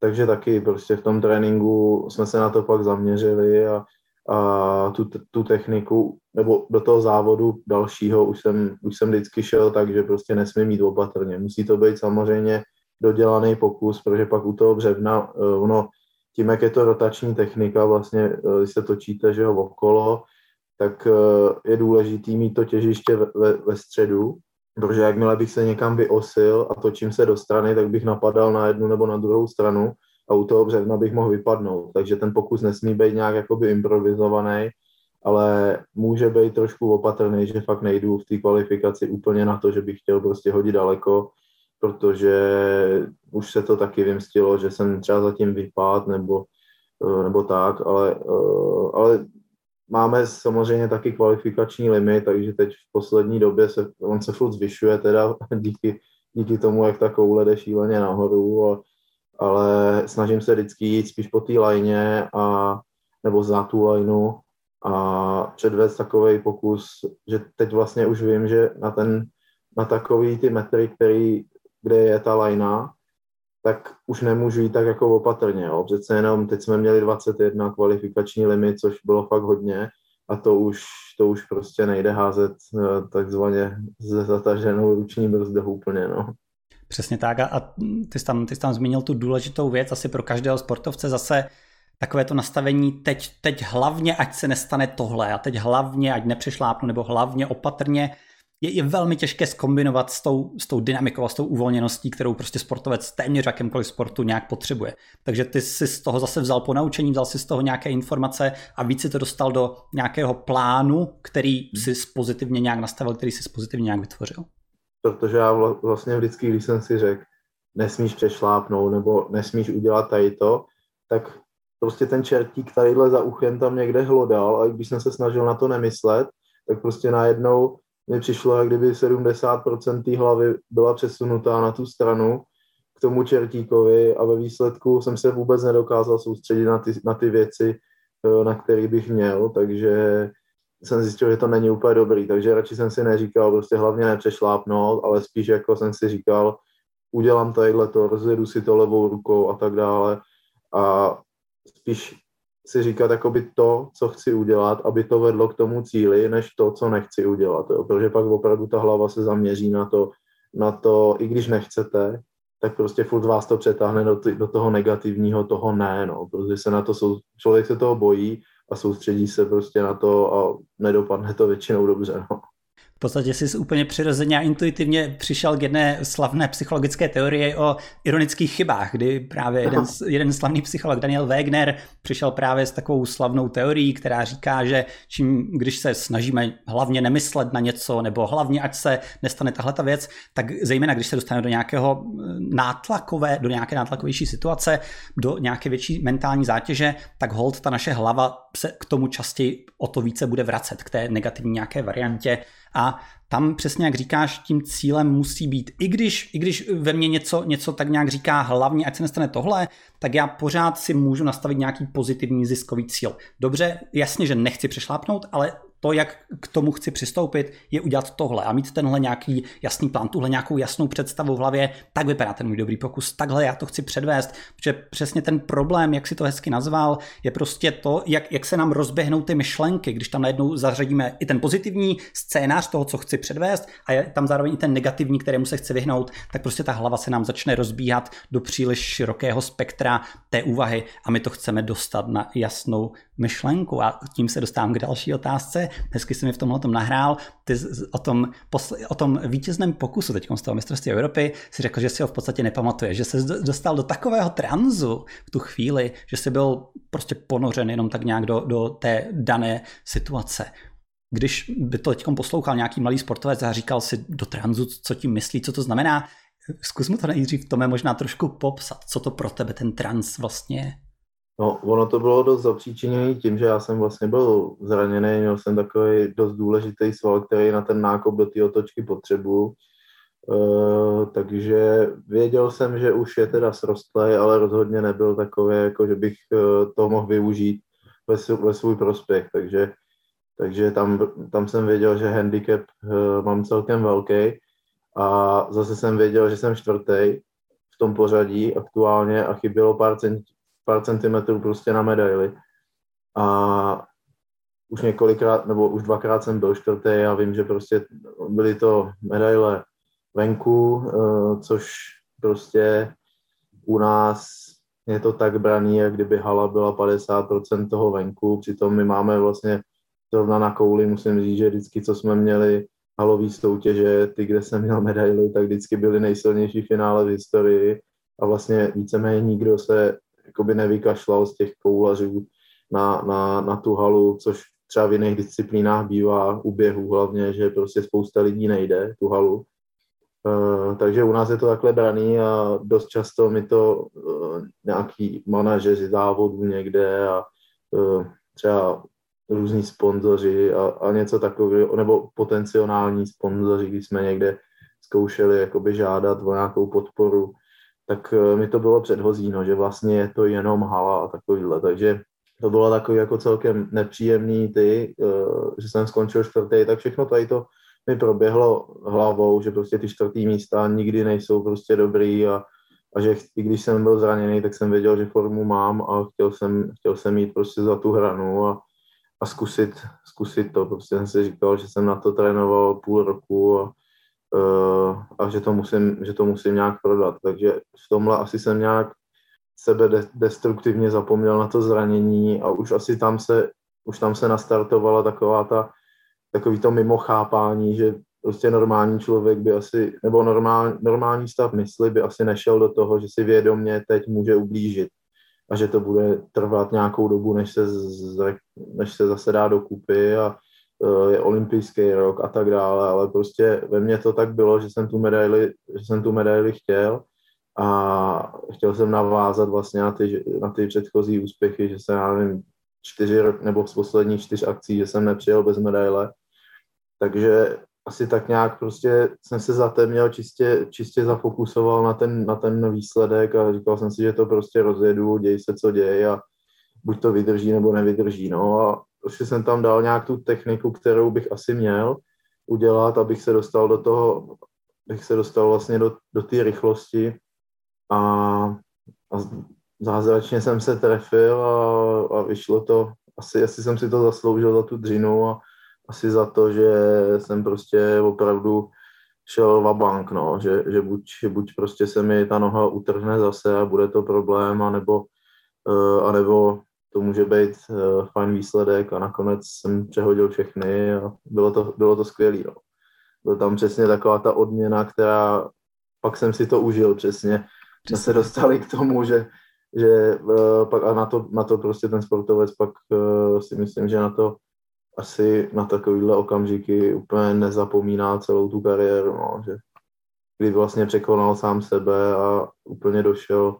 Takže taky prostě v tom tréninku jsme se na to pak zaměřili a, a tu, tu techniku, nebo do toho závodu dalšího už jsem, už jsem vždycky šel tak, že prostě nesmím mít opatrně. Musí to být samozřejmě dodělaný pokus, protože pak u toho břevna, eh, ono, tím, jak je to rotační technika, vlastně, eh, když se točíte, že jo, okolo, tak eh, je důležitý mít to těžiště ve, ve středu, protože jakmile bych se někam vyosil a točím se do strany, tak bych napadal na jednu nebo na druhou stranu a u toho břevna bych mohl vypadnout. Takže ten pokus nesmí být nějak jakoby improvizovaný, ale může být trošku opatrný, že fakt nejdu v té kvalifikaci úplně na to, že bych chtěl prostě hodit daleko, protože už se to taky vymstilo, že jsem třeba zatím vypad nebo, eh, nebo tak, ale, eh, ale máme samozřejmě taky kvalifikační limit, takže teď v poslední době se, on se furt zvyšuje teda <laughs> díky, díky tomu, jak ta koule jde šíleně nahoru, a, ale snažím se vždycky jít spíš po té lajně a, nebo za tu lajnu a předvést takový pokus, že teď vlastně už vím, že na ten, na takový ty metry, který, kde je ta lajna, tak už nemůžu jít tak jako opatrně. Jo. Přece jenom teď jsme měli 21 kvalifikační limit, což bylo fakt hodně a to už, to už prostě nejde házet eh, takzvaně ze zataženou ruční brzdou úplně. No. Přesně tak a, a ty, jsi tam, ty jsi tam zmínil tu důležitou věc asi pro každého sportovce zase takové to nastavení teď, teď hlavně, ať se nestane tohle a teď hlavně, ať nepřešlápnu nebo hlavně opatrně, je, je velmi těžké skombinovat s tou, s tou dynamikou a s tou uvolněností, kterou prostě sportovec téměř jakémkoliv sportu nějak potřebuje. Takže ty si z toho zase vzal po naučení, vzal si z toho nějaké informace a víc si to dostal do nějakého plánu, který si pozitivně nějak nastavil, který si pozitivně nějak vytvořil. Protože já vlastně vždycky, když jsem si řekl, nesmíš přešlápnout nebo nesmíš udělat tady to, tak prostě ten čertík tadyhle za uchem tam někde hlodal a když jsem se snažil na to nemyslet, tak prostě najednou mi přišlo, jak kdyby 70% té hlavy byla přesunutá na tu stranu k tomu čertíkovi a ve výsledku jsem se vůbec nedokázal soustředit na ty, na ty věci, eh, na které bych měl, takže jsem zjistil, že to není úplně dobrý, takže radši jsem si neříkal, prostě hlavně nepřešlápnout, ale spíš jako jsem si říkal, udělám tadyhle to, rozjedu si to levou rukou a tak dále. A spíš si říkat jakoby to, co chci udělat, aby to vedlo k tomu cíli, než to, co nechci udělat. Jo. Protože pak opravdu ta hlava se zaměří na to, na to, i když nechcete, tak prostě furt vás to přetáhne do, do toho negativního, toho ne, no, protože se na to, sou, člověk se toho bojí a soustředí se prostě na to a nedopadne to většinou dobře, no. Podstatě jsi úplně přirozeně a intuitivně přišel k jedné slavné psychologické teorie o ironických chybách, kdy právě jeden, jeden slavný psycholog Daniel Wegner přišel právě s takovou slavnou teorií, která říká, že čím, když se snažíme hlavně nemyslet na něco, nebo hlavně ať se nestane tahle ta věc, tak zejména když se dostaneme do nějakého eh, nátlakové, do nějaké nátlakovější situace, do nějaké větší mentální zátěže, tak hold ta naše hlava se k tomu častěji o to více bude vracet, k té negativní nějaké variantě a tam přesně jak říkáš, tím cílem musí být, i když, i když ve mně něco, něco tak nějak říká hlavně, ať se nestane tohle, tak já pořád si můžu nastavit nějaký pozitivní ziskový cíl. Dobře, jasně, že nechci přešlápnout, ale to, jak k tomu chci přistoupit, je udělat tohle a mít tenhle nějaký jasný plán, tuhle nějakou jasnou představu v hlavě, tak vypadá ten můj dobrý pokus, takhle já to chci předvést, protože přesně ten problém, jak si to hezky nazval, je prostě to, jak, jak se nám rozběhnou ty myšlenky, když tam najednou zařadíme i ten pozitivní scénář toho, co chci předvést a je tam zároveň i ten negativní, kterému se chci vyhnout, tak prostě ta hlava se nám začne rozbíhat do příliš širokého spektra té úvahy a my to chceme dostat na jasnou myšlenku a tím se dostávám k další otázce. Hezky si mi v tomhle tom nahrál. Ty o tom, o tom vítězném pokusu teď z toho mistrovství Evropy si řekl, že si ho v podstatě nepamatuje, že se dostal do takového tranzu v tu chvíli, že si byl prostě ponořen jenom tak nějak do, do té dané situace. Když by to teď poslouchal nějaký malý sportovec a říkal si do tranzu, co tím myslí, co to znamená, zkus mu to nejdřív Tome možná trošku popsat, co to pro tebe ten trans vlastně je. No, ono to bylo dost zapříčiněné tím, že já jsem vlastně byl zraněný, měl jsem takový dost důležitý sval, který na ten nákop do té otočky potřebuju. Uh, takže věděl jsem, že už je teda srostlý, ale rozhodně nebyl takový, jako že bych uh, to mohl využít ve, ve svůj prospěch, takže, takže tam, tam jsem věděl, že handicap uh, mám celkem velký a zase jsem věděl, že jsem čtvrtý v tom pořadí aktuálně a chybělo pár, cent, pár centimetrů prostě na medaili. A už několikrát, nebo už dvakrát jsem byl čtvrtý a vím, že prostě byly to medaile venku, eh, což prostě u nás je to tak braný, jak kdyby hala byla 50% toho venku, přitom my máme vlastně zrovna na kouli, musím říct, že vždycky, co jsme měli halový soutěže, ty, kde jsem měl medaily, tak vždycky byly nejsilnější finále v historii a vlastně víceméně nikdo se jakoby nevykašlal z těch koulařů na, na, na tu halu, což třeba v jiných disciplínách bývá u běhu hlavně, že prostě spousta lidí nejde tu halu. Uh, takže u nás je to takhle braný a dost často mi to uh, nějaký manažeři závodů někde a uh, třeba různí sponzoři a, a něco takového, nebo potenciální sponzoři, když jsme někde zkoušeli jakoby žádat o nějakou podporu, tak eh, mi to bylo předhozí, no, že vlastně je to jenom hala a takovýhle, takže to bylo takový jako celkem nepříjemný ty, eh, že jsem skončil čtvrtý, tak všechno tady to mi proběhlo hlavou, že prostě ty čtvrtý místa nikdy nejsou prostě dobrý a, a že i když jsem byl zraněný, tak jsem věděl, že formu mám a chtěl jsem, chtěl jsem jít prostě za tu hranu a, a zkusit, zkusit to. Prostě jsem si říkal, že jsem na to trénoval půl roku a, a že to, musím, že to musím nějak prodat. Takže v tomhle asi jsem nějak sebe de- destruktivně zapomněl na to zranění a už asi tam se, už tam se nastartovala taková ta, takový to mimo chápání, že prostě normální člověk by asi, nebo normál, normální stav mysli by asi nešel do toho, že si vědomě teď může ublížit a že to bude trvat nějakou dobu, než se, z, než se zase dá dokupy a je olympijský rok a tak dále, ale prostě ve mně to tak bylo, že jsem tu medaili, že jsem tu medaili chtěl a chtěl jsem navázat vlastně na ty, na ty předchozí úspěchy, že jsem, já nevím, čtyři rok, nebo z posledních čtyř akcí, že jsem nepřijel bez medaile. Takže asi tak nějak prostě jsem se zatemněl, čistě, čistě zafokusoval na ten, na ten výsledek a říkal jsem si, že to prostě rozjedu, děj se, co děje a buď to vydrží nebo nevydrží. No a prostě jsem tam dal nějak tu techniku, kterou bych asi měl udělat, abych se dostal do toho, bych se dostal vlastně do, do té rychlosti. A, a zázračně jsem se trefil a, a vyšlo to, asi, asi jsem si to zasloužil za tu dřinu a asi za to, že jsem prostě opravdu šel va bank, no, že, že buď, buď prostě se mi ta noha utrhne zase a bude to problém, anebo, uh, anebo to může být uh, fajn výsledek a nakonec jsem přehodil všechny a bylo to, bylo to skvělé. No. byl tam přesně taková ta odměna, která pak jsem si to užil přesně. Jsme se dostali k tomu, že, že uh, pak a na to, na to prostě ten sportovec pak uh, si myslím, že na to asi na takovýhle okamžiky úplně nezapomíná celou tu kariéru, no, že kdy vlastně překonal sám sebe a úplně došel,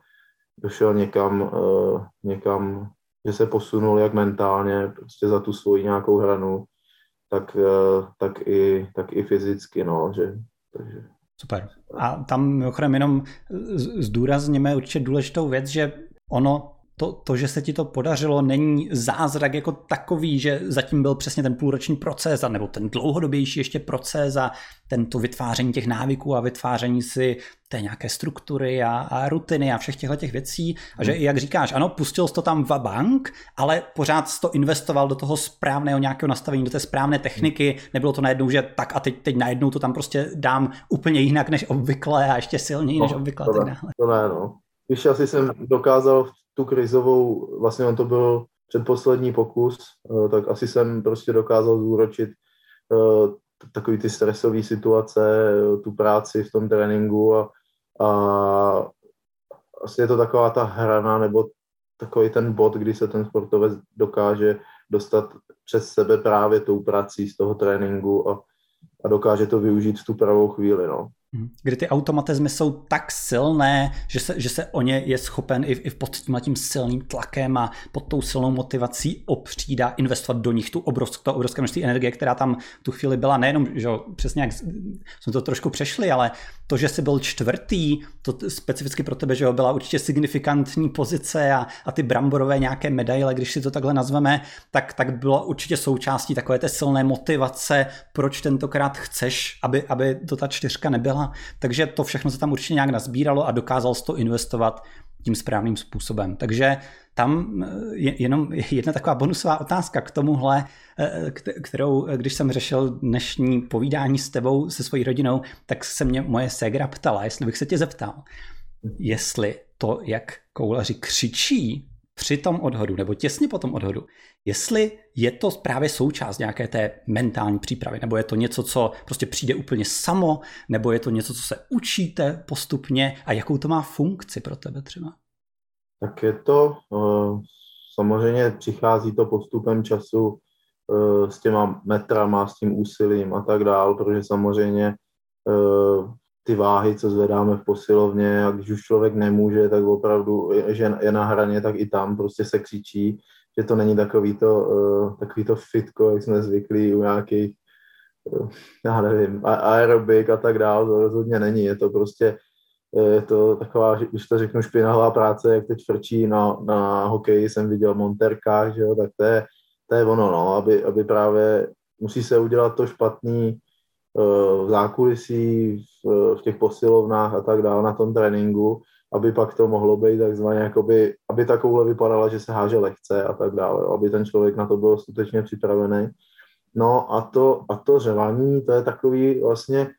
došel někam, uh, někam, že se posunul jak mentálně, prostě za tu svoji nějakou hranu, tak, uh, tak, i, tak i fyzicky, no, že, takže. Super. A tam mimochodem jenom zdůrazněme určitě důležitou věc, že ono to, to, že se ti to podařilo, není zázrak jako takový, že zatím byl přesně ten půlroční proces, a nebo ten dlouhodobější ještě proces a tento vytváření těch návyků a vytváření si té nějaké struktury a, a rutiny a všech těchto těch věcí. A že, hmm. jak říkáš, ano, pustil jsi to tam v bank, ale pořád jsi to investoval do toho správného nějakého nastavení, do té správné techniky. Nebylo to najednou, že tak a teď, teď najednou to tam prostě dám úplně jinak než obvykle a ještě silněji než no, obvykle. To, tak dále. to ne, no. Když asi jsem dokázal tu krizovou, vlastně on to byl předposlední pokus, eh, tak asi jsem prostě dokázal zúročit eh, takový ty stresové situace, eh, tu práci v tom tréninku a, a asi je to taková ta hrana nebo takový ten bod, kdy se ten sportovec dokáže dostat přes sebe právě tou prací z toho tréninku a, a dokáže to využít v tu pravou chvíli. No. Mhm. Kdy ty automatizmy jsou tak silné, že se, že se o ně je schopen i, i pod tím, tím silným tlakem a pod tou silnou motivací opřít a investovat do nich tu obrovskou, to obrovské množství energie, která tam v tu chvíli byla. Nejenom, že přesně jak jsme to trošku přešli, ale to, že jsi byl čtvrtý, to specificky pro tebe, že jo, byla určitě signifikantní pozice a, a ty bramborové nějaké medaile, když si to takhle nazveme, tak, tak bylo určitě součástí takové té silné motivace, proč tentokrát chceš, aby, aby to ta čtyřka nebyla. Takže to všechno se tam určitě nějak nazbíralo a dokázal to investovat tím správným způsobem. Takže tam eh, je jenom <laughs> jedna taková bonusová otázka k tomuhle, eh, kterou, eh, když jsem řešil dnešní povídání s tebou, se svojí rodinou, tak se mě moje ségra ptala, jestli bych se tě zeptal, jestli to, jak koulaři křičí při tom odhodu nebo těsně po tom odhodu, jestli je to právě součást nějaké té mentální přípravy, nebo je to něco, co prostě přijde úplně samo, nebo je to něco, co se učíte postupně a jakou to má funkci pro tebe třeba? Tak je to, eh, samozřejmě přichází to postupem času eh, s těma metrama, s tím úsilím a tak dál, protože samozřejmě eh, ty váhy, co zvedáme v posilovně a když už člověk nemůže, tak opravdu, že je na hraně, tak i tam prostě se křičí, že to není takový to, takový to fitko, jak jsme zvyklí u nějakých, já nevím, aerobik a tak dále, to rozhodně není, je to prostě je to taková, když to řeknu, špinavá práce, jak teď frčí na, na hokeji, jsem viděl Monterka, že jo, tak to je, to je ono, no, aby, aby právě musí se udělat to špatný v zákulisí, v, v těch posilovnách a tak dále na tom tréninku, aby pak to mohlo být takzvaně, jakoby, aby ta koule vypadala, že se háže lehce a tak dále, aby ten člověk na to byl skutečně připravený. No a to, a to řevání, to je takový vlastně,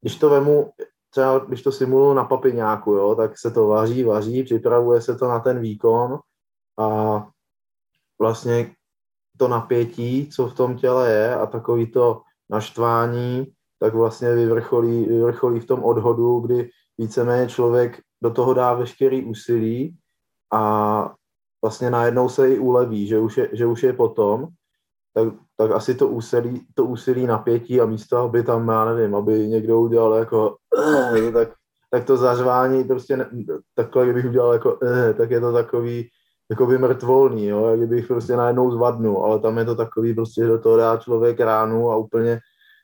když to vemu, třeba když to simuluju na papiňáku, jo, tak se to vaří, vaří, připravuje se to na ten výkon a vlastně to napětí, co v tom těle je a takový to naštvání, tak vlastně vyvrcholí, vyvrcholí v tom odhodu, kdy víceméně člověk do toho dá veškerý úsilí a vlastně najednou se i uleví, že už je, že už je potom, tak, tak asi to úsilí, to úsilí napětí a místo, aby tam, já nevím, aby někdo udělal jako eh, tak, tak to zařvání prostě ne, takhle, kdybych udělal jako eh, tak je to takový by mrtvolný, jo, kdybych prostě najednou zvadnu, ale tam je to takový prostě, do toho dá člověk ránu a úplně,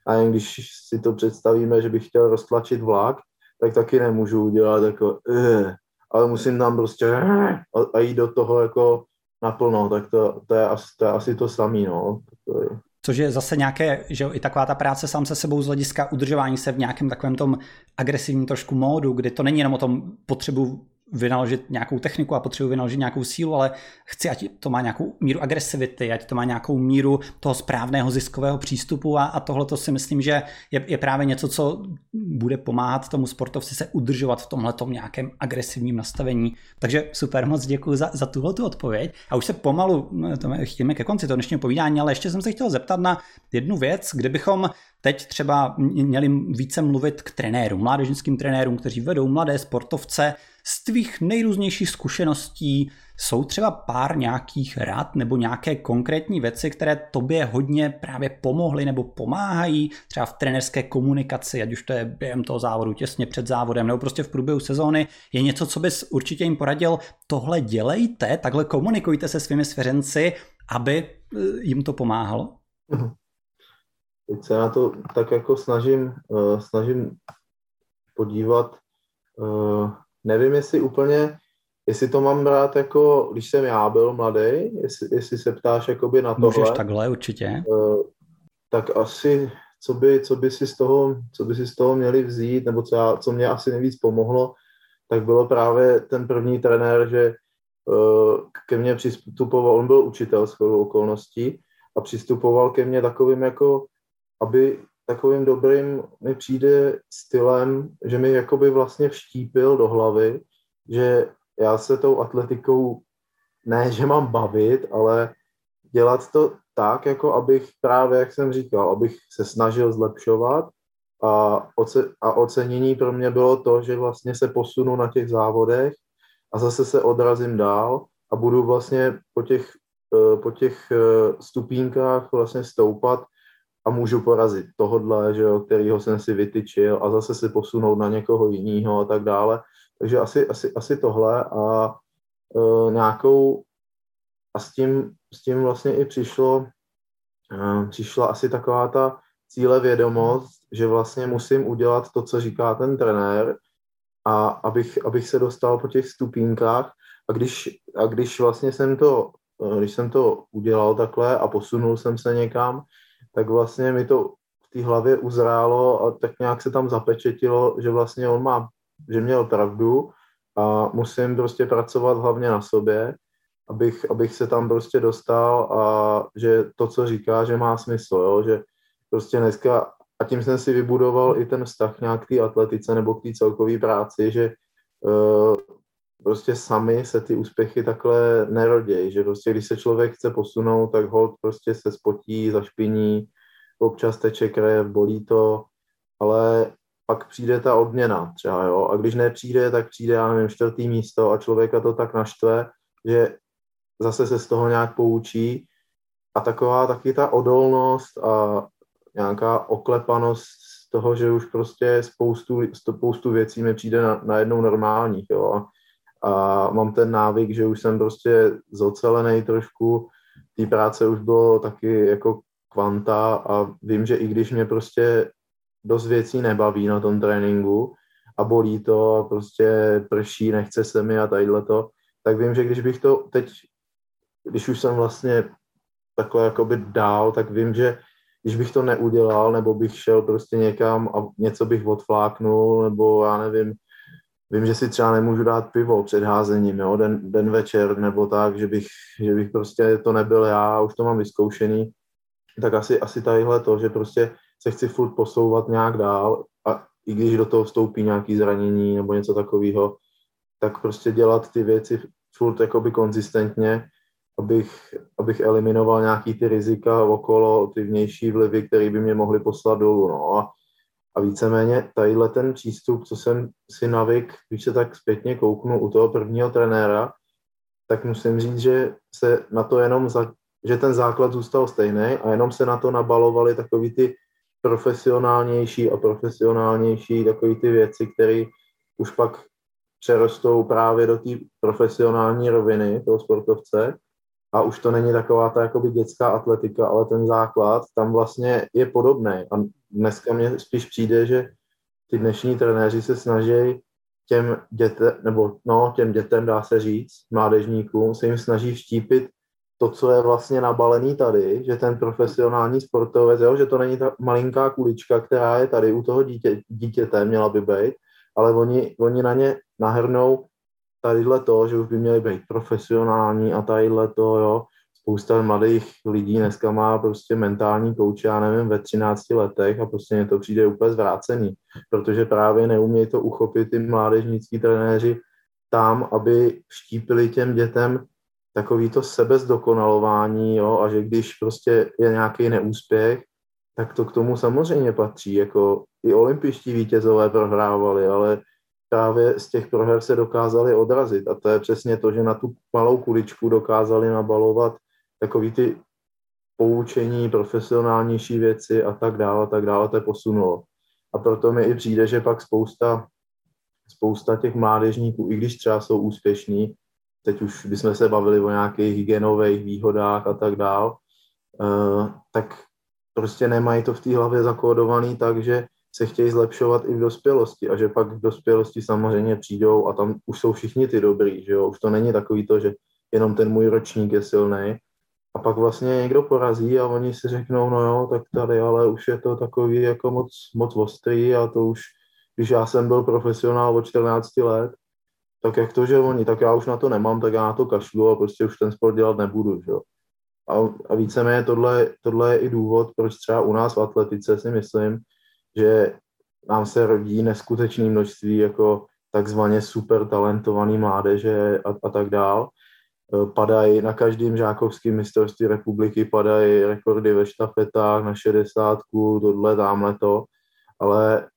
a jen když si to představíme, že bych chtěl roztlačit vlak, tak taky nemůžu udělat jako eh, ale musím tam prostě eh, a, a jít do toho jako naplno, tak to, to, je, asi, to je asi to samé. No. To je. Což je zase nějaké, že i taková ta práce sám se sebou z hlediska udržování se v nějakém takovém tom agresivním trošku módu, kdy to není jenom o tom potřebu vynaložit nějakou techniku a potřebuji vynaložit nějakou sílu, ale chci, ať to má nějakou míru agresivity, ať to má nějakou míru toho správného ziskového přístupu a, a tohle to si myslím, že je, je právě něco, co bude pomáhat tomu sportovci se udržovat v tomhle nějakém agresivním nastavení. Takže super, moc děkuji za, za tuhle odpověď. A už se pomalu, no, to chtějme ke konci toho dnešního povídání, ale ještě jsem se chtěl zeptat na jednu věc, kdybychom teď třeba měli více mluvit k trenérům, mládežnickým trenérům, kteří vedou mladé sportovce. Z tvých nejrůznějších zkušeností jsou třeba pár nějakých rad nebo nějaké konkrétní věci, které tobě hodně právě pomohly nebo pomáhají třeba v trenerské komunikaci, ať už to je během toho závodu, těsně před závodem nebo prostě v průběhu sezóny, je něco, co bys určitě jim poradil, tohle dělejte, takhle komunikujte se svými svěřenci, aby eh, jim to pomáhalo? Mhm. Teď se na to tak jako snažím, uh, snažím podívat. Nevím, jestli úplně, jestli to mám brát jako, když jsem já byl mladý, jestli, jestli se ptáš jakoby na tohle. Můžeš takhle určitě. Uh, tak asi, co by, co by si z toho, co by si z toho měli vzít, nebo co, já, co mě asi nejvíc pomohlo, tak bylo právě ten první trenér, že uh, ke mně přistupoval, on byl učitel s okolností a přistupoval ke mně takovým jako aby takovým dobrým mi přijde stylem, že mi jakoby vlastně vštípil do hlavy, že já se tou atletikou ne, že mám bavit, ale dělat to tak, jako abych právě, jak jsem říkal, abych se snažil zlepšovat. A, oce, a ocenění pro mě bylo to, že vlastně se posunu na těch závodech a zase se odrazím dál a budu vlastně po těch, eh, po těch eh, stupínkách vlastně stoupat a můžu porazit tohodle, že jo, kterýho jsem si vytyčil a zase si posunout na někoho jiného a tak dále. Takže asi, asi, asi tohle a e, nějakou a s tím, s tím vlastně i přišlo, e, přišla asi taková ta cíle vědomost, že vlastně musím udělat to, co říká ten trenér a abych, abych se dostal po těch stupínkách a když, a když vlastně jsem to, e, když jsem to udělal takhle a posunul jsem se někam, tak vlastně mi to v té hlavě uzrálo a tak nějak se tam zapečetilo, že vlastně on má, že měl pravdu a musím prostě pracovat hlavně na sobě, abych, abych se tam prostě dostal a že to, co říká, že má smysl, jo? že prostě dneska a tím jsem si vybudoval i ten vztah nějak k té atletice nebo k té celkové práci, že uh, prostě sami se ty úspěchy takhle nerodějí, že prostě když se člověk chce posunout, tak hold prostě se spotí, zašpiní, občas teče krev, bolí to, ale pak přijde ta odměna třeba, jo, a když nepřijde, tak přijde, já nevím, čtvrtý místo a člověka to tak naštve, že zase se z toho nějak poučí. A taková taky ta odolnost a nějaká oklepanost toho, že už prostě spoustu, spoustu věcí mi přijde na, najednou normálních, jo, a mám ten návyk, že už jsem prostě zocelený trošku, té práce už bylo taky jako kvanta a vím, že i když mě prostě dost věcí nebaví na tom tréninku a bolí to a prostě prší, nechce se mi a tadyhle to, tak vím, že když bych to teď, když už jsem vlastně takhle jakoby dál, tak vím, že když bych to neudělal, nebo bych šel prostě někam a něco bych odfláknul, nebo já nevím, vím, že si třeba nemůžu dát pivo před házením, jo, den, den večer nebo tak, že bych, že bych prostě to nebyl já, už to mám vyzkoušený, tak asi, asi tadyhle to, že prostě se chci furt posouvat nějak dál a i když do toho vstoupí nějaký zranění nebo něco takového, tak prostě dělat ty věci furt jakoby konzistentně, abych, abych eliminoval nějaký ty rizika okolo, ty vnější vlivy, které by mě mohly poslat dolů. No. A a víceméně tadyhle ten přístup, co jsem si navyk, když se tak zpětně kouknu u toho prvního trenéra, tak musím říct, že se na to jenom, za, že ten základ zůstal stejný a jenom se na to nabalovaly takový ty profesionálnější a profesionálnější takový ty věci, které už pak přerostou právě do té profesionální roviny toho sportovce a už to není taková ta jakoby dětská atletika, ale ten základ tam vlastně je podobný. A dneska mě spíš přijde, že ty dnešní trenéři se snaží těm dětem, nebo no, těm dětem dá se říct, mládežníkům, se jim snaží vštípit to, co je vlastně nabalený tady, že ten profesionální sportovec, jo, že to není ta malinká kulička, která je tady u toho dítě, dítěte, měla by být, ale oni, oni na ně nahrnou tadyhle to, že už by měli být profesionální a tadyhle to, jo, spousta mladých lidí dneska má prostě mentální kouče, já nevím, ve 13 letech a prostě mě to přijde úplně zvrácený, protože právě neumějí to uchopit ty mládežnický trenéři tam, aby štípili těm dětem takový to sebezdokonalování, jo, a že když prostě je nějaký neúspěch, tak to k tomu samozřejmě patří, jako i olympiští vítězové prohrávali, ale právě z těch proher se dokázali odrazit a to je přesně to, že na tu malou kuličku dokázali nabalovat takový ty poučení, profesionálnější věci a tak dále, a tak dále, to je posunulo. A proto mi i přijde, že pak spousta, spousta těch mládežníků, i když třeba jsou úspěšní, teď už bychom se bavili o nějakých genových výhodách a tak dále, uh, tak prostě nemají to v té hlavě zakódovaný tak, že se chtějí zlepšovat i v dospělosti a že pak v dospělosti samozřejmě přijdou a tam už jsou všichni ty dobrý, že jo, už to není takový to, že jenom ten můj ročník je silný, a pak vlastně někdo porazí a oni si řeknou, no jo, tak tady, ale už je to takový jako moc, moc ostrý a to už, když já jsem byl profesionál od 14 let, tak jak to, že oni, tak já už na to nemám, tak já na to kašlu a prostě už ten sport dělat nebudu, že jo. A, a víceméně tohle, tohle je i důvod, proč třeba u nás v atletice si myslím, že nám se rodí neskutečné množství jako takzvaně super talentovaný mládeže a, a tak dál. E, padají na každém žákovském mistrovství republiky, padají rekordy ve štafetách na 60, tohle, tamhle to, ale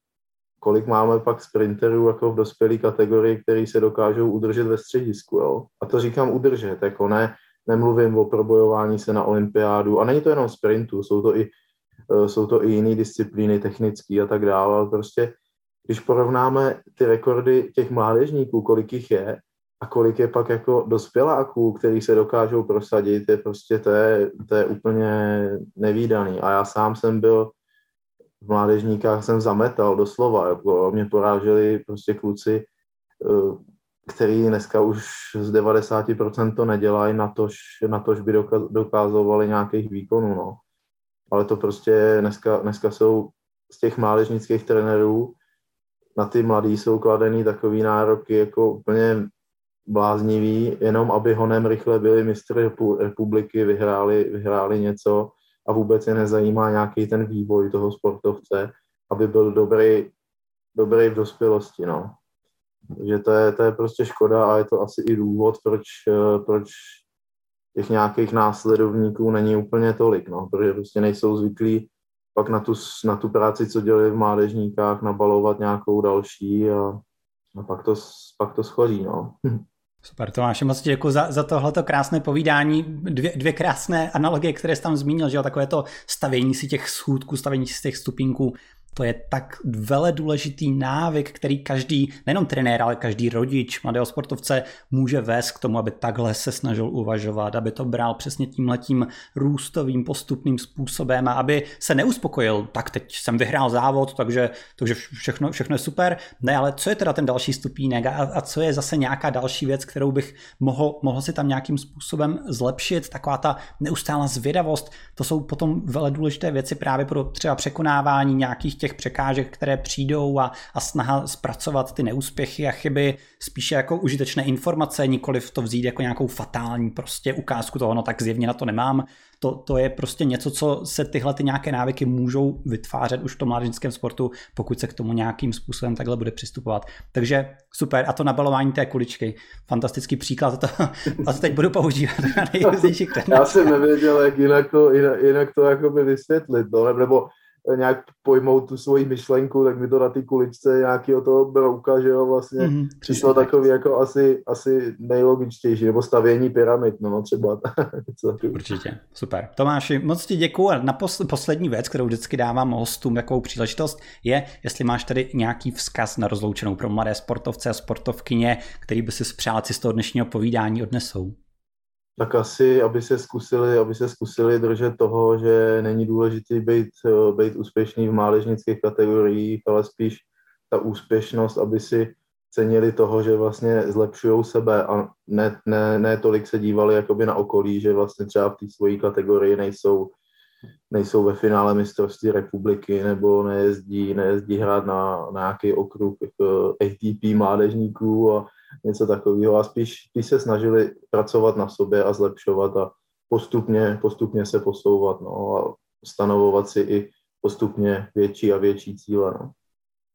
kolik máme pak sprinterů jako v dospělé kategorii, který se dokážou udržet ve středisku, jo? A to říkám udržet, jako ne, nemluvím o probojování se na olympiádu, a není to jenom sprintu, jsou to i, e, jsou to i jiné disciplíny, technické a tak dále, ale prostě když porovnáme ty rekordy těch mládežníků, kolik jich je, a kolik je pak jako dospěláků, který se dokážou prosadit, je prostě, to je, to je úplně nevýdaný. A já sám jsem byl v mládežníkách, jsem zametal doslova, jako mě poráželi prostě kluci, eh, který dneska už z 90% to nedělají, na tož, na tož by dokázovali nějakých výkonů, no. Ale to prostě dneska, dneska jsou z těch mládežnických trenérů na ty mladý jsou kladený takový nároky jako úplně bláznivý, jenom aby honem rychle byli mistry republiky, vyhráli, vyhráli něco a vůbec je nezajímá nějaký ten vývoj toho sportovce, aby byl dobrý, dobrý v dospělosti, no. Takže to je, to je prostě škoda a je to asi i důvod, proč, proč těch nějakých následovníků není úplně tolik, no, protože prostě nejsou zvyklí pak na tu, na tu práci, co dělali v mládežníkách, nabalovat nějakou další a, a pak, to, pak to schoří, no. <laughs> Super, Tomáš, moc děkuji za, za tohleto krásné povídání. Dvě, dvě krásné analogie, které jsi tam zmínil, že jo, takové to stavění si těch schůdků, stavění si těch stupinků to je tak vele důležitý návyk, který každý, nejenom trenér, ale každý rodič mladého sportovce může vést k tomu, aby takhle se snažil uvažovat, aby to bral přesně tímhletím růstovým postupným způsobem a aby se neuspokojil, tak teď jsem vyhrál závod, takže, takže všechno, všechno je super. Ne, ale co je teda ten další stupínek a, a co je zase nějaká další věc, kterou bych mohl, mohl si tam nějakým způsobem zlepšit, taková ta neustálá zvědavost, to jsou potom vele důležité věci právě pro třeba překonávání nějakých těch těch překážek, které přijdou a, a snaha zpracovat ty neúspěchy a chyby spíše jako užitečné informace, nikoli to vzít jako nějakou fatální prostě ukázku toho, no tak zjevně na to nemám. To, to je prostě něco, co se tyhle ty nějaké návyky můžou vytvářet už v tom mládežnickém sportu, pokud se k tomu nějakým způsobem takhle bude přistupovat. Takže super. A to nabalování té kuličky. Fantastický příklad. To, a to teď budu používat na nejrůznějších <laughs> Já jsem nevěděl, jak jinak to, jinak, jinak to jakoby vysvětlit. No, nebo nějak pojmout tu svoji myšlenku, tak mi to na ty kuličce nějakého toho brouka, že jo, vlastně mm-hmm, přišlo takový jako asi, asi nejlogičtější, nebo stavění pyramid, no třeba. <laughs> Určitě, super. Tomáši, moc ti děkuji a na poslední věc, kterou vždycky dávám hostům takovou příležitost, je, jestli máš tady nějaký vzkaz na rozloučenou pro mladé sportovce a sportovkyně, který by si přál si z toho dnešního povídání odnesou tak asi, aby se zkusili, aby se zkusili držet toho, že není důležité být, eh, být úspěšný v mládežnických kategoriích, ale spíš ta úspěšnost, aby si cenili toho, že vlastně zlepšují sebe a ne, ne, ne tolik se dívali jakoby na okolí, že vlastně třeba v té svojí kategorii nejsou, nejsou ve finále mistrovství republiky nebo nejezdí, nejezdí hrát na, na nějaký okruh ATP mládežníků a něco takového a spíš, spíš se snažili pracovat na sobě a zlepšovat a postupně, postupně se posouvat no, a stanovovat si i postupně větší a větší cíle. No.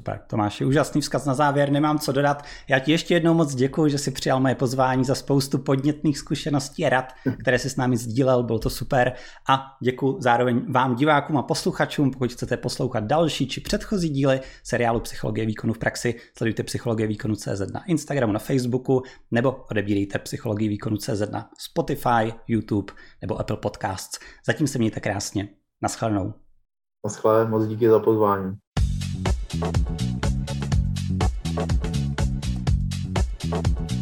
Super, Tomáš, je úžasný vzkaz na závěr, nemám co dodat. Já ti ještě jednou moc děkuji, že jsi přijal moje pozvání za spoustu podnětných zkušeností a rad, které jsi s námi sdílel, bylo to super. A děkuji zároveň vám divákům a posluchačům, pokud chcete poslouchat další či předchozí díly seriálu Psychologie výkonu v praxi, sledujte Psychologie výkonu CZ na Instagramu, na Facebooku, nebo odebírejte Psychologii výkonu CZ na Spotify, YouTube nebo Apple Podcasts. Zatím se mějte krásně. Naschledanou. Naschle, moc díky za pozvání. Thank you.